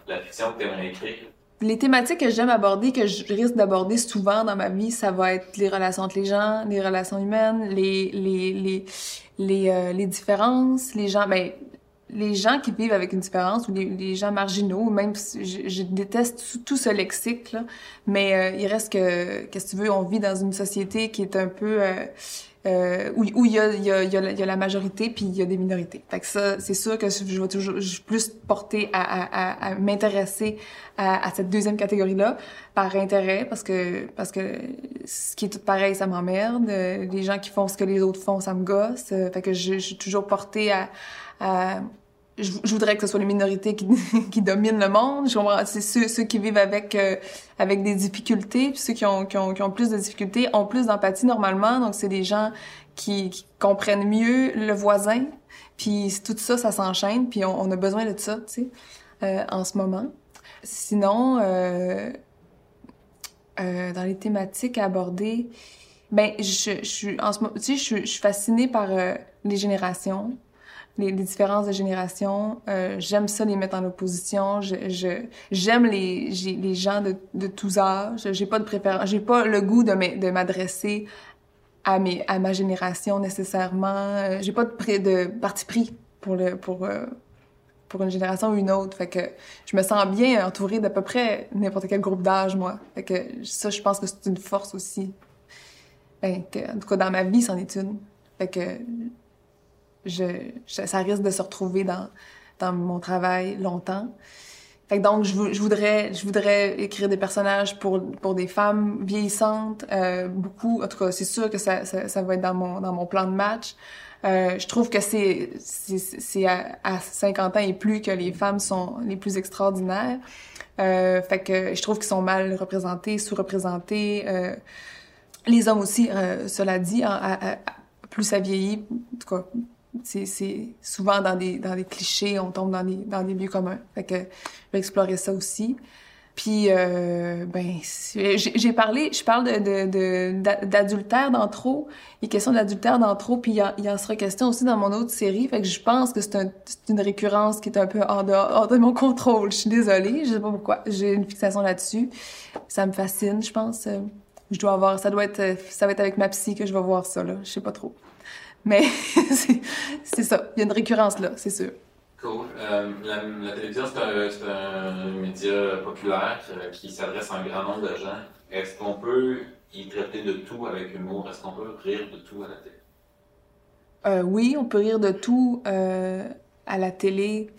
la fiction que tu aimerais écrire? Les thématiques que j'aime aborder, que je risque d'aborder souvent dans ma vie, ça va être les relations entre les gens, les relations humaines, les les les les, euh, différences, les gens. Ben, les gens qui vivent avec une différence ou les, gens marginaux, même si je, déteste tout, ce lexique, là, mais euh, il reste que, qu'est-ce que tu veux, on vit dans une société qui est un peu... Euh, euh, où, il, y a, y a, il, y a, la majorité puis il y a des minorités. Fait que ça, c'est sûr que je vais toujours je suis plus portée à, à, à, m'intéresser à, cette deuxième catégorie-là par intérêt parce que parce que ce qui est tout pareil, ça m'emmerde. Les gens qui font ce que les autres font, ça me gosse. Fait que je, je suis toujours portée à, je, voudrais que ce soit les minorités qui, dominent le monde. C'est ceux, qui vivent avec euh, avec des difficultés, puis ceux qui ont, qui ont, qui ont plus de difficultés ont plus d'empathie normalement. Donc c'est des gens qui, qui, comprennent mieux le voisin. Puis tout ça, ça s'enchaîne. Puis on, a besoin de ça, tu sais, euh, en ce moment. Sinon, euh, euh, dans les thématiques à aborder, ben je, je suis en ce moment, tu sais, je, je suis fascinée par euh, les générations les, différences de génération. Euh, j'aime ça les mettre en opposition. J'aime les, gens de, tous âges. J'ai pas de préférence. J'ai pas le goût de, m'adresser à ma génération nécessairement. Euh, j'ai pas de, parti pris euh, pour une génération ou une autre. Fait que je me sens bien entourée d'à peu près n'importe quel groupe d'âge, moi. Fait que ça, je pense que c'est une force aussi. Ben, en tout cas, dans ma vie, c'en est une. Fait que ça risque de se retrouver dans, mon travail longtemps. Donc, je, vou- je voudrais, écrire des personnages pour, des femmes vieillissantes, euh, beaucoup. En tout cas, c'est sûr que ça, va être dans mon, plan de match. Euh, je trouve que c'est, à, à 50 ans et plus que les femmes sont les plus extraordinaires. Euh, je trouve qu'ils sont mal représentés, sous-représentés. Les hommes aussi, cela dit, à- à- plus ça vieillit, en tout cas, c'est, souvent dans des, dans des clichés, on tombe dans des, dans des lieux communs. Fait je vais explorer ça aussi. Puis, euh, ben, j'ai parlé, je parle de, de, de- d'adultère dans trop. Il est question d'adultère dans trop, puis il y, en- sera question aussi dans mon autre série. Fait je pense que c'est un, c'est une récurrence qui est un peu hors de, de mon contrôle. Je suis désolée, je sais pas pourquoi. J'ai une fixation là-dessus. Ça me fascine, je pense. Euh, Je dois avoir, ça doit être, ça va être avec ma psy que je vais voir ça, là. Je sais pas trop. Mais c'est ça. Il y a une récurrence là, c'est sûr. Cool. Euh, la, la télévision, c'est un, média populaire euh, qui s'adresse à un grand nombre de gens. Est-ce qu'on peut y traiter de tout avec humour? Est-ce qu'on peut rire de tout à la télé? Euh, oui, on peut rire de tout euh, à la télé.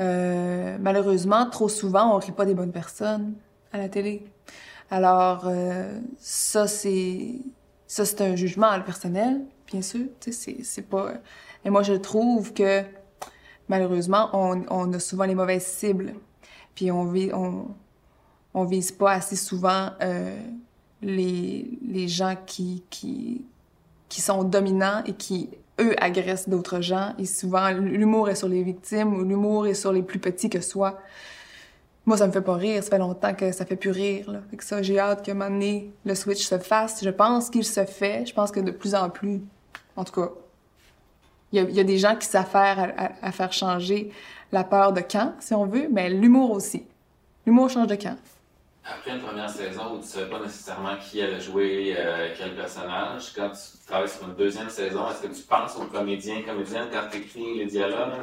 Euh, malheureusement, trop souvent, on rit pas des bonnes personnes à la télé. Alors, euh, ça, c'est ça, c'est un jugement le personnel, bien sûr. Tu sais, c'est pas. Et moi, je trouve que malheureusement, on, on a souvent les mauvaises cibles. Puis on on, on vise pas assez souvent euh, les, les gens qui, qui, qui sont dominants et qui, eux, agressent d'autres gens. Et souvent, l'humour est sur les victimes ou l'humour est sur les plus petits que soi. Moi, ça me fait pas rire. Ça fait longtemps que ça fait plus rire. Là. Fait que ça, j'ai hâte qu'à un moment donné, le switch se fasse. Je pense qu'il se fait. Je pense que de plus en plus, en tout cas, il y a, il y a des gens qui s'affairent à, à- à faire changer la peur de camp, si on veut, mais l'humour aussi. L'humour change de camp. Après une première saison où tu ne savais pas nécessairement qui allait jouer euh, quel personnage, quand tu travailles sur une deuxième saison, est-ce que tu penses aux comédiens, comédiennes quand tu écris les dialogues?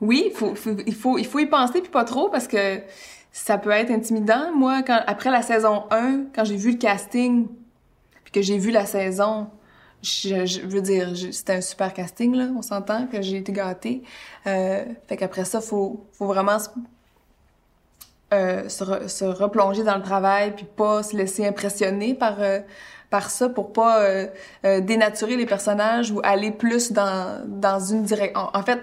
Oui, faut, faut- il, faut, il faut y penser, puis pas trop, parce que ça peut être intimidant. Moi, quand, après la saison 1, quand j'ai vu le casting, puis que j'ai vu la saison, je, je veux dire, c'était un super casting, là, on s'entend, que j'ai été gâtée. Euh, fait qu'après ça, faut, faut vraiment se, euh, se, re- se replonger dans le travail, puis pas se laisser impressionner par... euh, par ça pour pas euh, euh, dénaturer les personnages ou aller plus dans, dans une direction. En, en fait,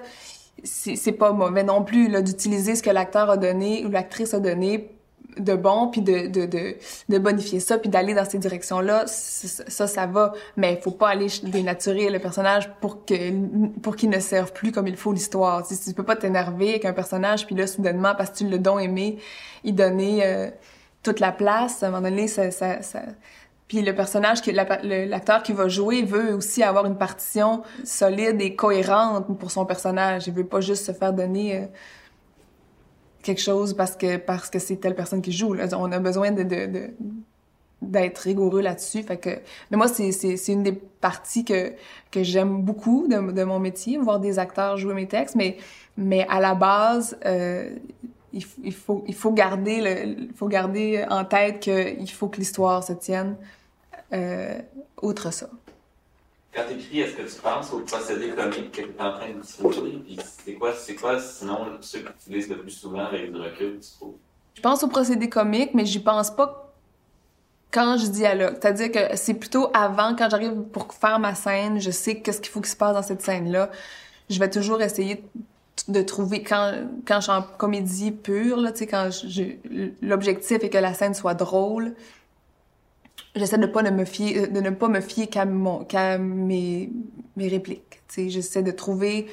c'est pas mauvais non plus d'utiliser ce que l'acteur a donné ou l'actrice a donné de bon puis de, de, de, de bonifier ça puis d'aller dans ces directions là ça ça, va. Mais il faut pas aller dénaturer le personnage pour que pour qu'il ne serve plus comme il faut l'histoire. Tu, tu peux pas t'énerver avec un personnage puis là soudainement parce que tu l'as donc aimé y donner euh, toute la place. À un moment donné ça, ça, ça puis le personnage, qui- l'acteur qui va jouer veut aussi avoir une partition solide et cohérente pour son personnage. Il veut pas juste se faire donner euh, quelque chose parce que parce que c'est telle personne qui joue. On a besoin de, de, de- d'être rigoureux là-dessus. Fait que, mais moi, c'est, c'est, c'est une des parties que, que j'aime beaucoup de, de mon métier, voir des acteurs jouer mes textes. Mais, mais à la base, euh, il, il, faut, il faut garder le, il faut garder en tête qu'il faut que l'histoire se tienne. Euh, outre ça. Quand tu écris, est-ce que tu penses au procédé comique que tu es en train d'utiliser? Puis c'est quoi, c'est quoi, sinon, ceux que tu utilises le plus souvent avec du recul, tu trouves? Je pense au procédé comique, mais j'y pense pas quand je dialogue. C'est-à-dire que c'est plutôt avant, quand j'arrive pour faire ma scène, je sais qu'est-ce qu'il faut qu'il se passe dans cette scène-là. Je vais toujours essayer de trouver, quand, quand je suis en comédie pure, là, tu quand je- je- l'objectif est que la scène soit drôle, j'essaie de pas me fier, de ne pas me fier qu'à mon, qu'à mes, mes répliques. Tu sais, j'essaie de trouver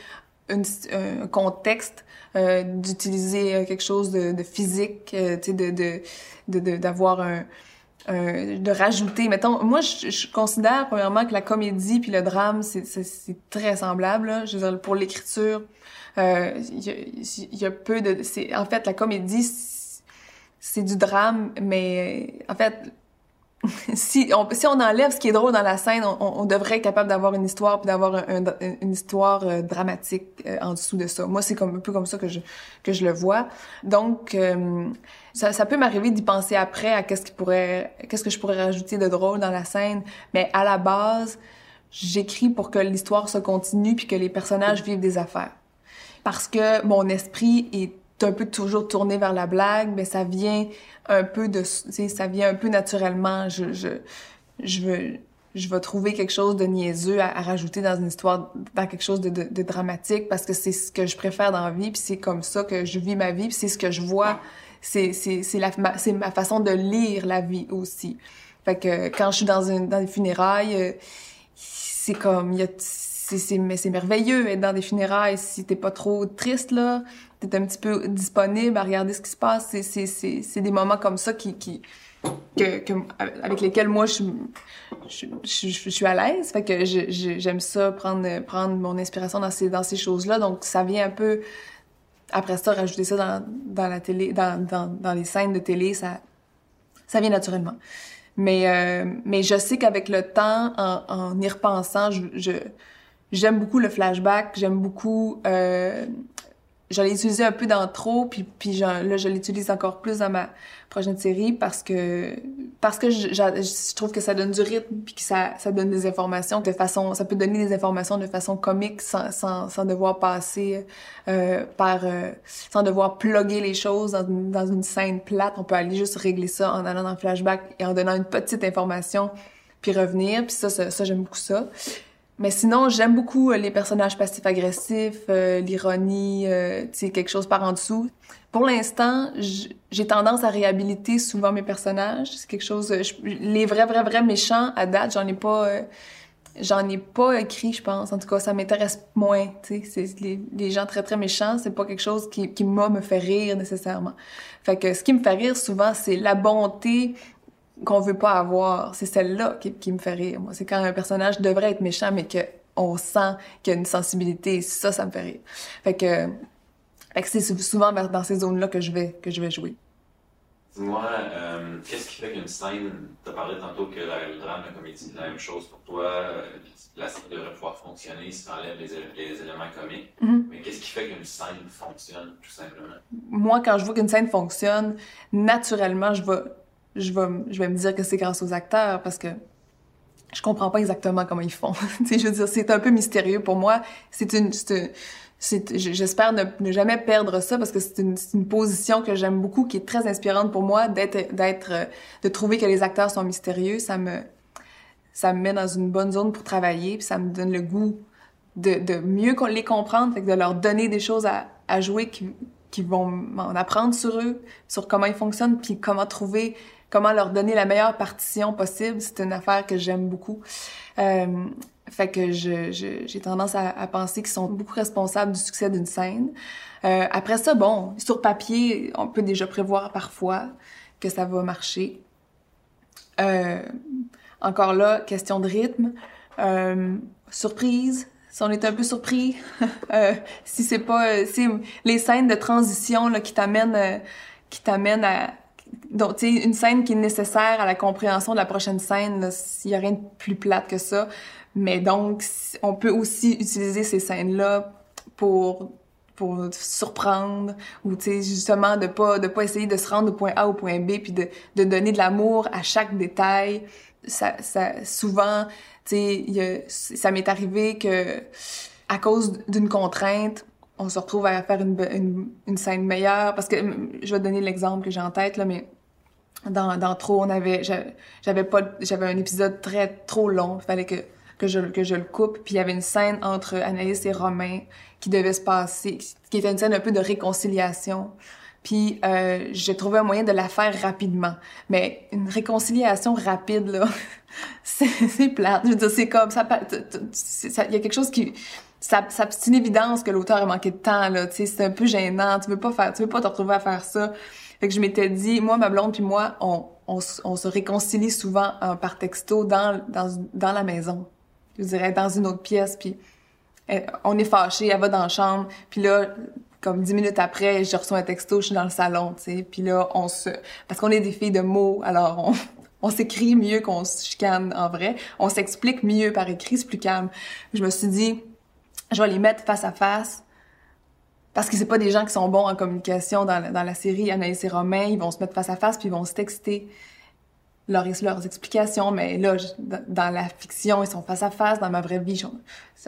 une- un contexte, euh, d'utiliser euh, quelque chose de, de physique, euh, de, de, d'avoir un, un- de rajouter. Mettons, moi, je, je considère premièrement que la comédie puis le drame, c'est, c'est, très semblable. Là. Je veux dire, pour l'écriture, euh, il y, y a peu de, c'est, en fait, la comédie, c'est du drame, mais en fait, si on, si on enlève ce qui est drôle dans la scène, on, devrait être capable d'avoir une histoire puis d'avoir un- un- une histoire euh, dramatique euh, en dessous de ça. Moi, c'est comme un peu comme ça que je que je le vois. Donc, euh, ça, peut m'arriver d'y penser après à qu'est-ce qu'est-ce que je pourrais rajouter de drôle dans la scène. Mais à la base, j'écris pour que l'histoire se continue puis que les personnages vivent des affaires. Parce que mon esprit est un peu toujours tourné vers la blague, mais ça vient un peu de, ça vient un peu naturellement. Je, je, je veux, je vais trouver quelque chose de niaiseux à, rajouter dans une histoire, dans quelque chose de, de, dramatique, parce que c'est ce que je préfère dans la vie, puis c'est comme ça que je vis ma vie, puis c'est ce que je vois, c'est c'est c'est la c'est ma façon de lire la vie aussi. Fait que quand je suis dans une dans des funérailles, euh, c'est comme il y a c'est c'est merveilleux être dans des funérailles si t'es pas trop triste là, t'es un petit peu disponible à regarder ce qui se passe, c'est c'est c'est c'est des moments comme ça qui qui que, que, avec lesquels moi je, je, je, je suis à l'aise. Fait que j'aime ça prendre prendre mon inspiration dans ces dans ces choses-là. Donc ça vient un peu après ça rajouter ça dans, dans la télé, dans, dans, dans les scènes de télé, ça ça vient naturellement. Mais euh, mais je sais qu'avec le temps, en, en y repensant, je j'aime beaucoup le flashback, j'aime beaucoup euh, je l'ai utilisé un peu dans trop, puis, puis là, je l'utilise encore plus dans ma prochaine série parce que parce que je, je, trouve que ça donne du rythme, puis que ça, ça donne des informations de façon... Ça peut donner des informations de façon comique sans, sans, sans devoir passer euh, par... Euh, sans devoir plugger les choses dans une, dans une scène plate. On peut aller juste régler ça en allant dans le flashback et en donnant une petite information, puis revenir. Puis ça, ça, ça j'aime beaucoup ça. Mais sinon, j'aime beaucoup euh, les personnages passifs-agressifs, euh, l'ironie, euh, tu quelque chose par en dessous. Pour l'instant, j'ai tendance à réhabiliter souvent mes personnages. C'est quelque chose... Les vrais, vrais, vrais méchants, à date, j'en ai pas... j'en ai pas écrit, je pense. En tout cas, ça m'intéresse moins, tu sais. Les, gens très, très méchants, c'est pas quelque chose qui, qui moi, me fait rire nécessairement. Fait que ce qui me fait rire souvent, c'est la bonté qu'on veut pas avoir. C'est celle-là qui, qui, me fait rire. Moi, c'est quand un personnage devrait être méchant, mais que on sent qu'il y a une sensibilité. Ça, ça me fait rire. Fait que, fait que c'est souvent dans ces zones-là que je vais que je vais jouer. Dis-moi, euh, qu'est-ce qui fait qu'une scène, tu as parlé tantôt que la, le drame, la comédie, la même chose pour toi, euh, la scène devrait pouvoir fonctionner si tu enlèves les, les, éléments comiques, mm-hmm. mais qu'est-ce qui fait qu'une scène fonctionne, tout simplement? Moi, quand je vois qu'une scène fonctionne, naturellement, je vais je vais, me dire que c'est grâce aux acteurs parce que je comprends pas exactement comment ils font. je veux dire, c'est un peu mystérieux pour moi. C'est une, j'espère ne, jamais perdre ça parce que c'est une, position que j'aime beaucoup, qui est très inspirante pour moi d'être, de trouver que les acteurs sont mystérieux. Ça me, ça me met dans une bonne zone pour travailler, puis ça me donne le goût de, mieux les comprendre, de leur donner des choses à, à jouer qui, qui vont en apprendre sur eux, sur comment ils fonctionnent, puis comment trouver comment leur donner la meilleure partition possible. C'est une affaire que j'aime beaucoup. Euh, fait que je, j'ai tendance à, à penser qu'ils sont beaucoup responsables du succès d'une scène. Euh, après ça, bon, sur papier, on peut déjà prévoir parfois que ça va marcher. Euh, encore là, question de rythme. Euh, surprise, si on est un peu surpris, euh, si c'est pas, si les scènes de transition là, qui t'amènent, euh, qui t'amènent à, donc, tu sais, une scène qui est nécessaire à la compréhension de la prochaine scène, il y a rien de plus plate que ça. Mais donc, on peut aussi utiliser ces scènes-là pour pour surprendre ou tu sais justement de pas de pas essayer de se rendre au point A au point B puis de, de donner de l'amour à chaque détail ça, ça souvent tu sais ça m'est arrivé que à cause d'une contrainte on se retrouve à faire une, une, une, scène meilleure. Parce que je vais donner l'exemple que j'ai en tête là mais dans, dans trop on avait j'avais pas j'avais un épisode très trop long. Il fallait que que je que je le coupe. Puis il y avait une scène entre Anaïs et Romain qui devait se passer qui était une scène un peu de réconciliation. Puis euh, j'ai trouvé un moyen de la faire rapidement. Mais une réconciliation rapide là c'est plate. Je veux dire c'est comme ça il y a quelque chose qui ça, c'est une évidence que l'auteur a manqué de temps là, tu sais, c'est un peu gênant, tu veux pas faire, tu veux pas te retrouver à faire ça. Fait que je m'étais dit, moi, ma blonde puis moi, on, on, on, se réconcilie souvent euh, par texto dans, dans, dans la maison. Je dirais dans une autre pièce, puis on est fâché, elle va dans la chambre, puis là, comme dix minutes après, je reçois un texto, je suis dans le salon, tu sais, puis là, on se... Parce qu'on est des filles de mots, alors on, on s'écrit mieux qu'on se chicane en vrai, on s'explique mieux par écrit, c'est plus calme. Je me suis dit, je vais les mettre face à face parce que c'est pas des gens qui sont bons en communication dans, dans la série Anaïs et Romain, ils vont se mettre face à face puis ils vont se texter. leurs, leurs explications, mais là, dans la fiction, ils sont face à face. Dans ma vraie vie, on,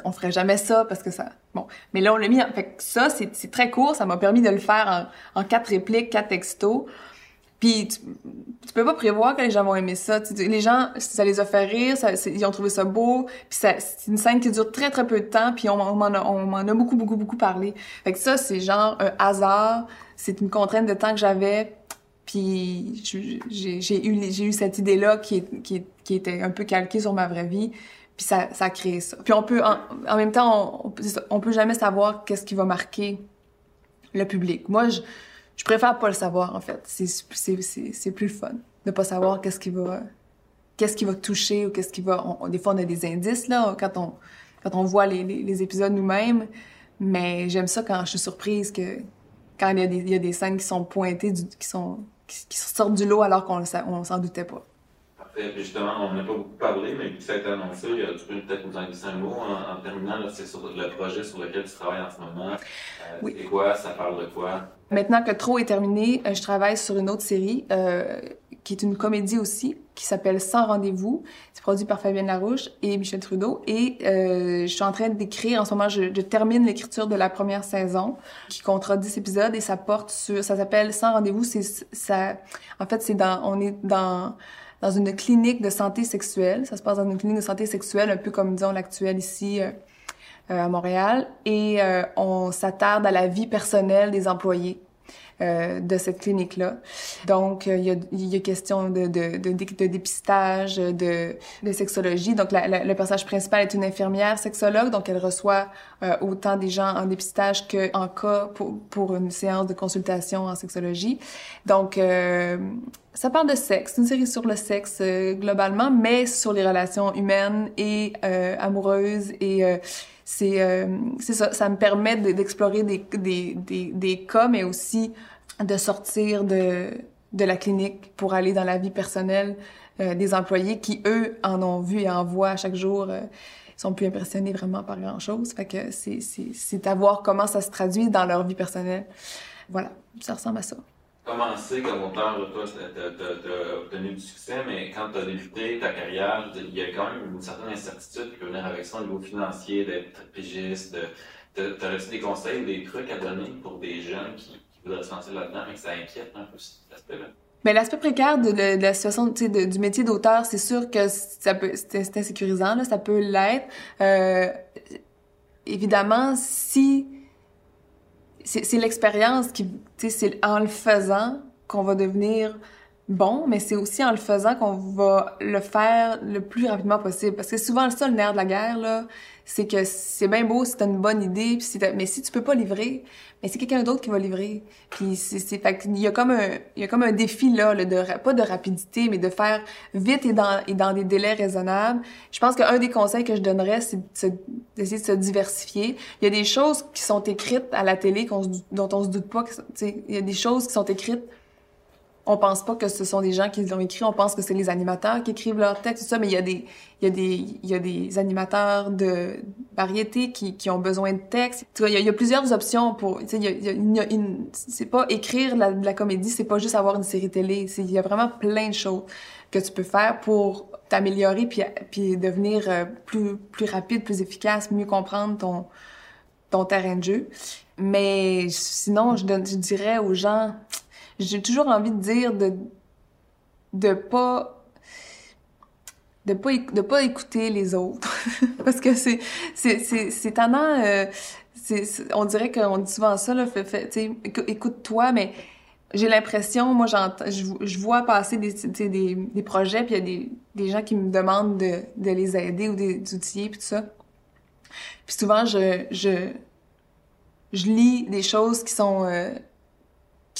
on ferait jamais ça parce que ça... Bon, mais là, on l'a mis... Ça, c'est très court. Ça m'a permis de le faire en, en quatre répliques, quatre textos. Puis tu, tu, peux pas prévoir que les gens vont aimer ça. les gens, ça les a fait rire, ça, ils ont trouvé ça beau. Puis c'est une scène qui dure très très peu de temps. Puis on, m'en a, on a beaucoup beaucoup beaucoup parlé. Fait que ça, c'est genre un hasard. C'est une contrainte de temps que j'avais. Puis j'ai eu eu cette idée là qui, qui, qui était un peu calquée sur ma vraie vie. Puis ça, ça a créé ça. Puis on peut en, en même temps on, on peut jamais savoir qu'est-ce qui va marquer le public. Moi je je préfère pas le savoir, en fait. C'est plus fun de pas savoir qu'est-ce qui va qu'est-ce qui va toucher ou qu'est-ce qui va... des fois, on a des indices, là, quand on, quand on voit les, les, épisodes nous-mêmes, mais j'aime ça quand je suis surprise que quand il y a des, il y a des scènes qui sont pointées, qui, sont, qui, sortent du lot alors qu'on on s'en doutait pas. Parfait. Justement, on n'a pas beaucoup parlé, mais vu ça a été annoncé, tu peux peut-être nous en glisser un mot en, en terminant. C'est sur le projet sur lequel tu travailles en ce moment. Euh, oui. C'est quoi? Ça parle de quoi? Maintenant que Trop est terminé, euh, je travaille sur une autre série euh, qui est une comédie aussi, qui s'appelle Sans rendez-vous. C'est produit par Fabienne Larouche et Michel Trudeau. Et euh, je suis en train d'écrire, en ce moment, je, je termine l'écriture de la première saison, qui comptera 10 épisodes et ça porte sur... Ça s'appelle Sans rendez-vous. C'est ça... En fait, c'est dans... On est dans dans une clinique de santé sexuelle. Ça se passe dans une clinique de santé sexuelle, un peu comme, disons, l'actuelle ici euh, euh, à Montréal. Et euh, on s'attarde à la vie personnelle des employés. Euh, de cette clinique-là. Donc, il y, a, y a question de, de, de, de dépistage, de, de sexologie. Donc, la, la, le personnage principal est une infirmière sexologue, donc elle reçoit euh, autant des gens en dépistage qu'en cas pour, pour une séance de consultation en sexologie. Donc, euh, ça parle de sexe, une série sur le sexe globalement, mais sur les relations humaines et amoureuses et c'est euh, ça, ça me permet d'explorer des, des, des, des, cas, mais aussi de sortir de, de la clinique pour aller dans la vie personnelle euh, des employés qui, eux, en ont vu et en voient chaque jour. Euh, sont plus impressionnés vraiment par grand-chose. Fait que c'est à voir comment ça se traduit dans leur vie personnelle. Voilà, ça ressemble à ça commencé comme auteur, toi, tu as, obtenu du succès, mais quand tu as débuté ta carrière, il y a quand même une certaine incertitude qui peut venir avec ça au niveau financier, d'être pigiste. De, T'aurais-tu des conseils des trucs à donner pour des jeunes qui, voudraient se lancer là-dedans et que ça inquiète un peu cet aspect-là? Mais l'aspect précaire de, de, la situation de, du métier d'auteur, c'est sûr que ça peut c'est insécurisant, là, ça peut l'être. Euh, évidemment, si c'est l'expérience qui, tu sais, c'est en le faisant qu'on va devenir bon, mais c'est aussi en le faisant qu'on va le faire le plus rapidement possible. Parce que souvent, le seul nerf de la guerre, là, c'est que c'est bien beau si t'as une bonne idée, puis si mais si tu peux pas livrer, mais c'est quelqu'un d'autre qui va livrer. Puis c'est, fait il y a comme un, il y a comme un défi là, là, de pas de rapidité, mais de faire vite et dans et dans des délais raisonnables. Je pense qu'un des conseils que je donnerais, c'est d'essayer de se diversifier. Il y a des choses qui sont écrites à la télé qu'on dont on se doute pas. Sais, il y a des choses qui sont écrites on pense pas que ce sont des gens qui l'ont écrit, on pense que c'est les animateurs qui écrivent leurs textes, tout ça, mais il y a des, il y a des, il y a des animateurs de variété qui, ont besoin de textes. Tu vois, il y a, plusieurs options pour, tu il y a, il y a une, c'est pas écrire la, la comédie, c'est pas juste avoir une série télé, c'est, il y a vraiment plein de choses que tu peux faire pour t'améliorer puis, puis devenir euh, plus, plus rapide, plus efficace, mieux comprendre ton, ton terrain de jeu. Mais sinon, je, je dirais aux gens, j'ai toujours envie de dire de de pas de pas de pas écouter les autres. Parce que c'est c'est c'est c'est tannant euh, c'est on dirait qu'on dit souvent ça là fait, fait écoute-toi mais j'ai l'impression moi j'entends je, vois passer des, des des projets puis il y a des des gens qui me demandent de de les aider ou outils puis tout ça. Puis souvent je je je lis des choses qui sont euh,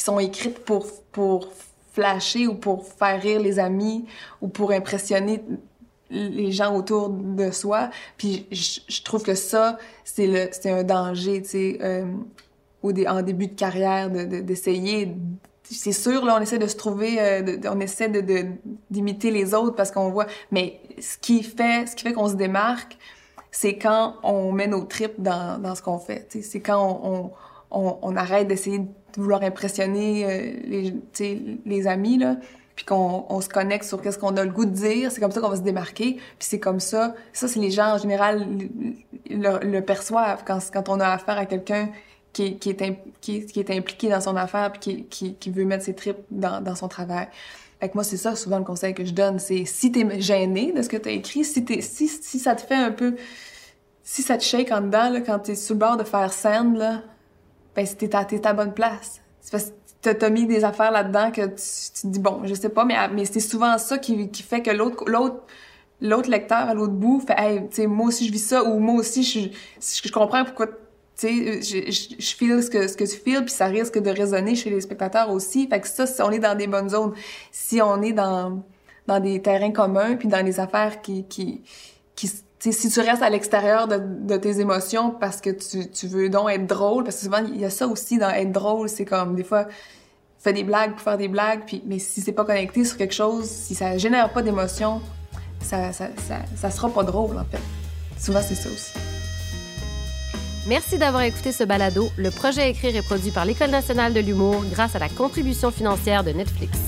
sont écrites pour, pour flasher ou pour faire rire les amis ou pour impressionner les gens autour de soi. Puis je, trouve que ça, c'est un danger, tu sais, euh, au en début de carrière, d'essayer. De, c'est sûr, là, on essaie de se trouver, euh, on essaie de d'imiter les autres parce qu'on voit. Mais ce qui fait, ce qui qu'on se démarque, c'est quand on met nos tripes dans, dans ce qu'on fait. C'est quand on, on, on arrête d'essayer de vouloir impressionner euh, les, les amis, là, puis qu'on on se connecte sur qu'est-ce qu'on a le goût de dire, c'est comme ça qu'on va se démarquer, puis c'est comme ça, ça c'est les gens en général le, perçoivent quand, quand on a affaire à quelqu'un qui, qui, est, qui, est impliqué dans son affaire puis qui, qui, qui veut mettre ses tripes dans, dans son travail. Fait moi, c'est ça souvent le conseil que je donne, c'est si t'es gêné de ce que t'as écrit, si, t'es, si, si ça te fait un peu... Si ça te shake en dedans, là, quand t'es sur le bord de faire scène, là, ben t'es à, t'es à bonne place. C'est parce que t'as mis des affaires là-dedans que tu, tu, te dis, bon, je sais pas, mais, mais c'est souvent ça qui, qui fait que l'autre... l'autre l'autre lecteur à l'autre bout fait hey, tu sais moi aussi je vis ça ou moi aussi je, je comprends pourquoi tu sais, je, je, feel ce que, ce que tu feels, puis ça risque de résonner chez les spectateurs aussi. Fait que ça, si on est dans des bonnes zones, si on est dans, dans des terrains communs, puis dans des affaires qui, qui, qui si tu restes à l'extérieur de, tes émotions parce que tu, veux donc être drôle, parce que souvent, il y a ça aussi dans être drôle, c'est comme, des fois, fais des blagues pour faire des blagues, puis, mais si c'est pas connecté sur quelque chose, si ça génère pas d'émotion, ça, ça, sera pas drôle, en fait. Souvent, c'est ça aussi. Merci d'avoir écouté ce balado. Le projet écrit est produit par l'École nationale de l'humour grâce à la contribution financière de Netflix.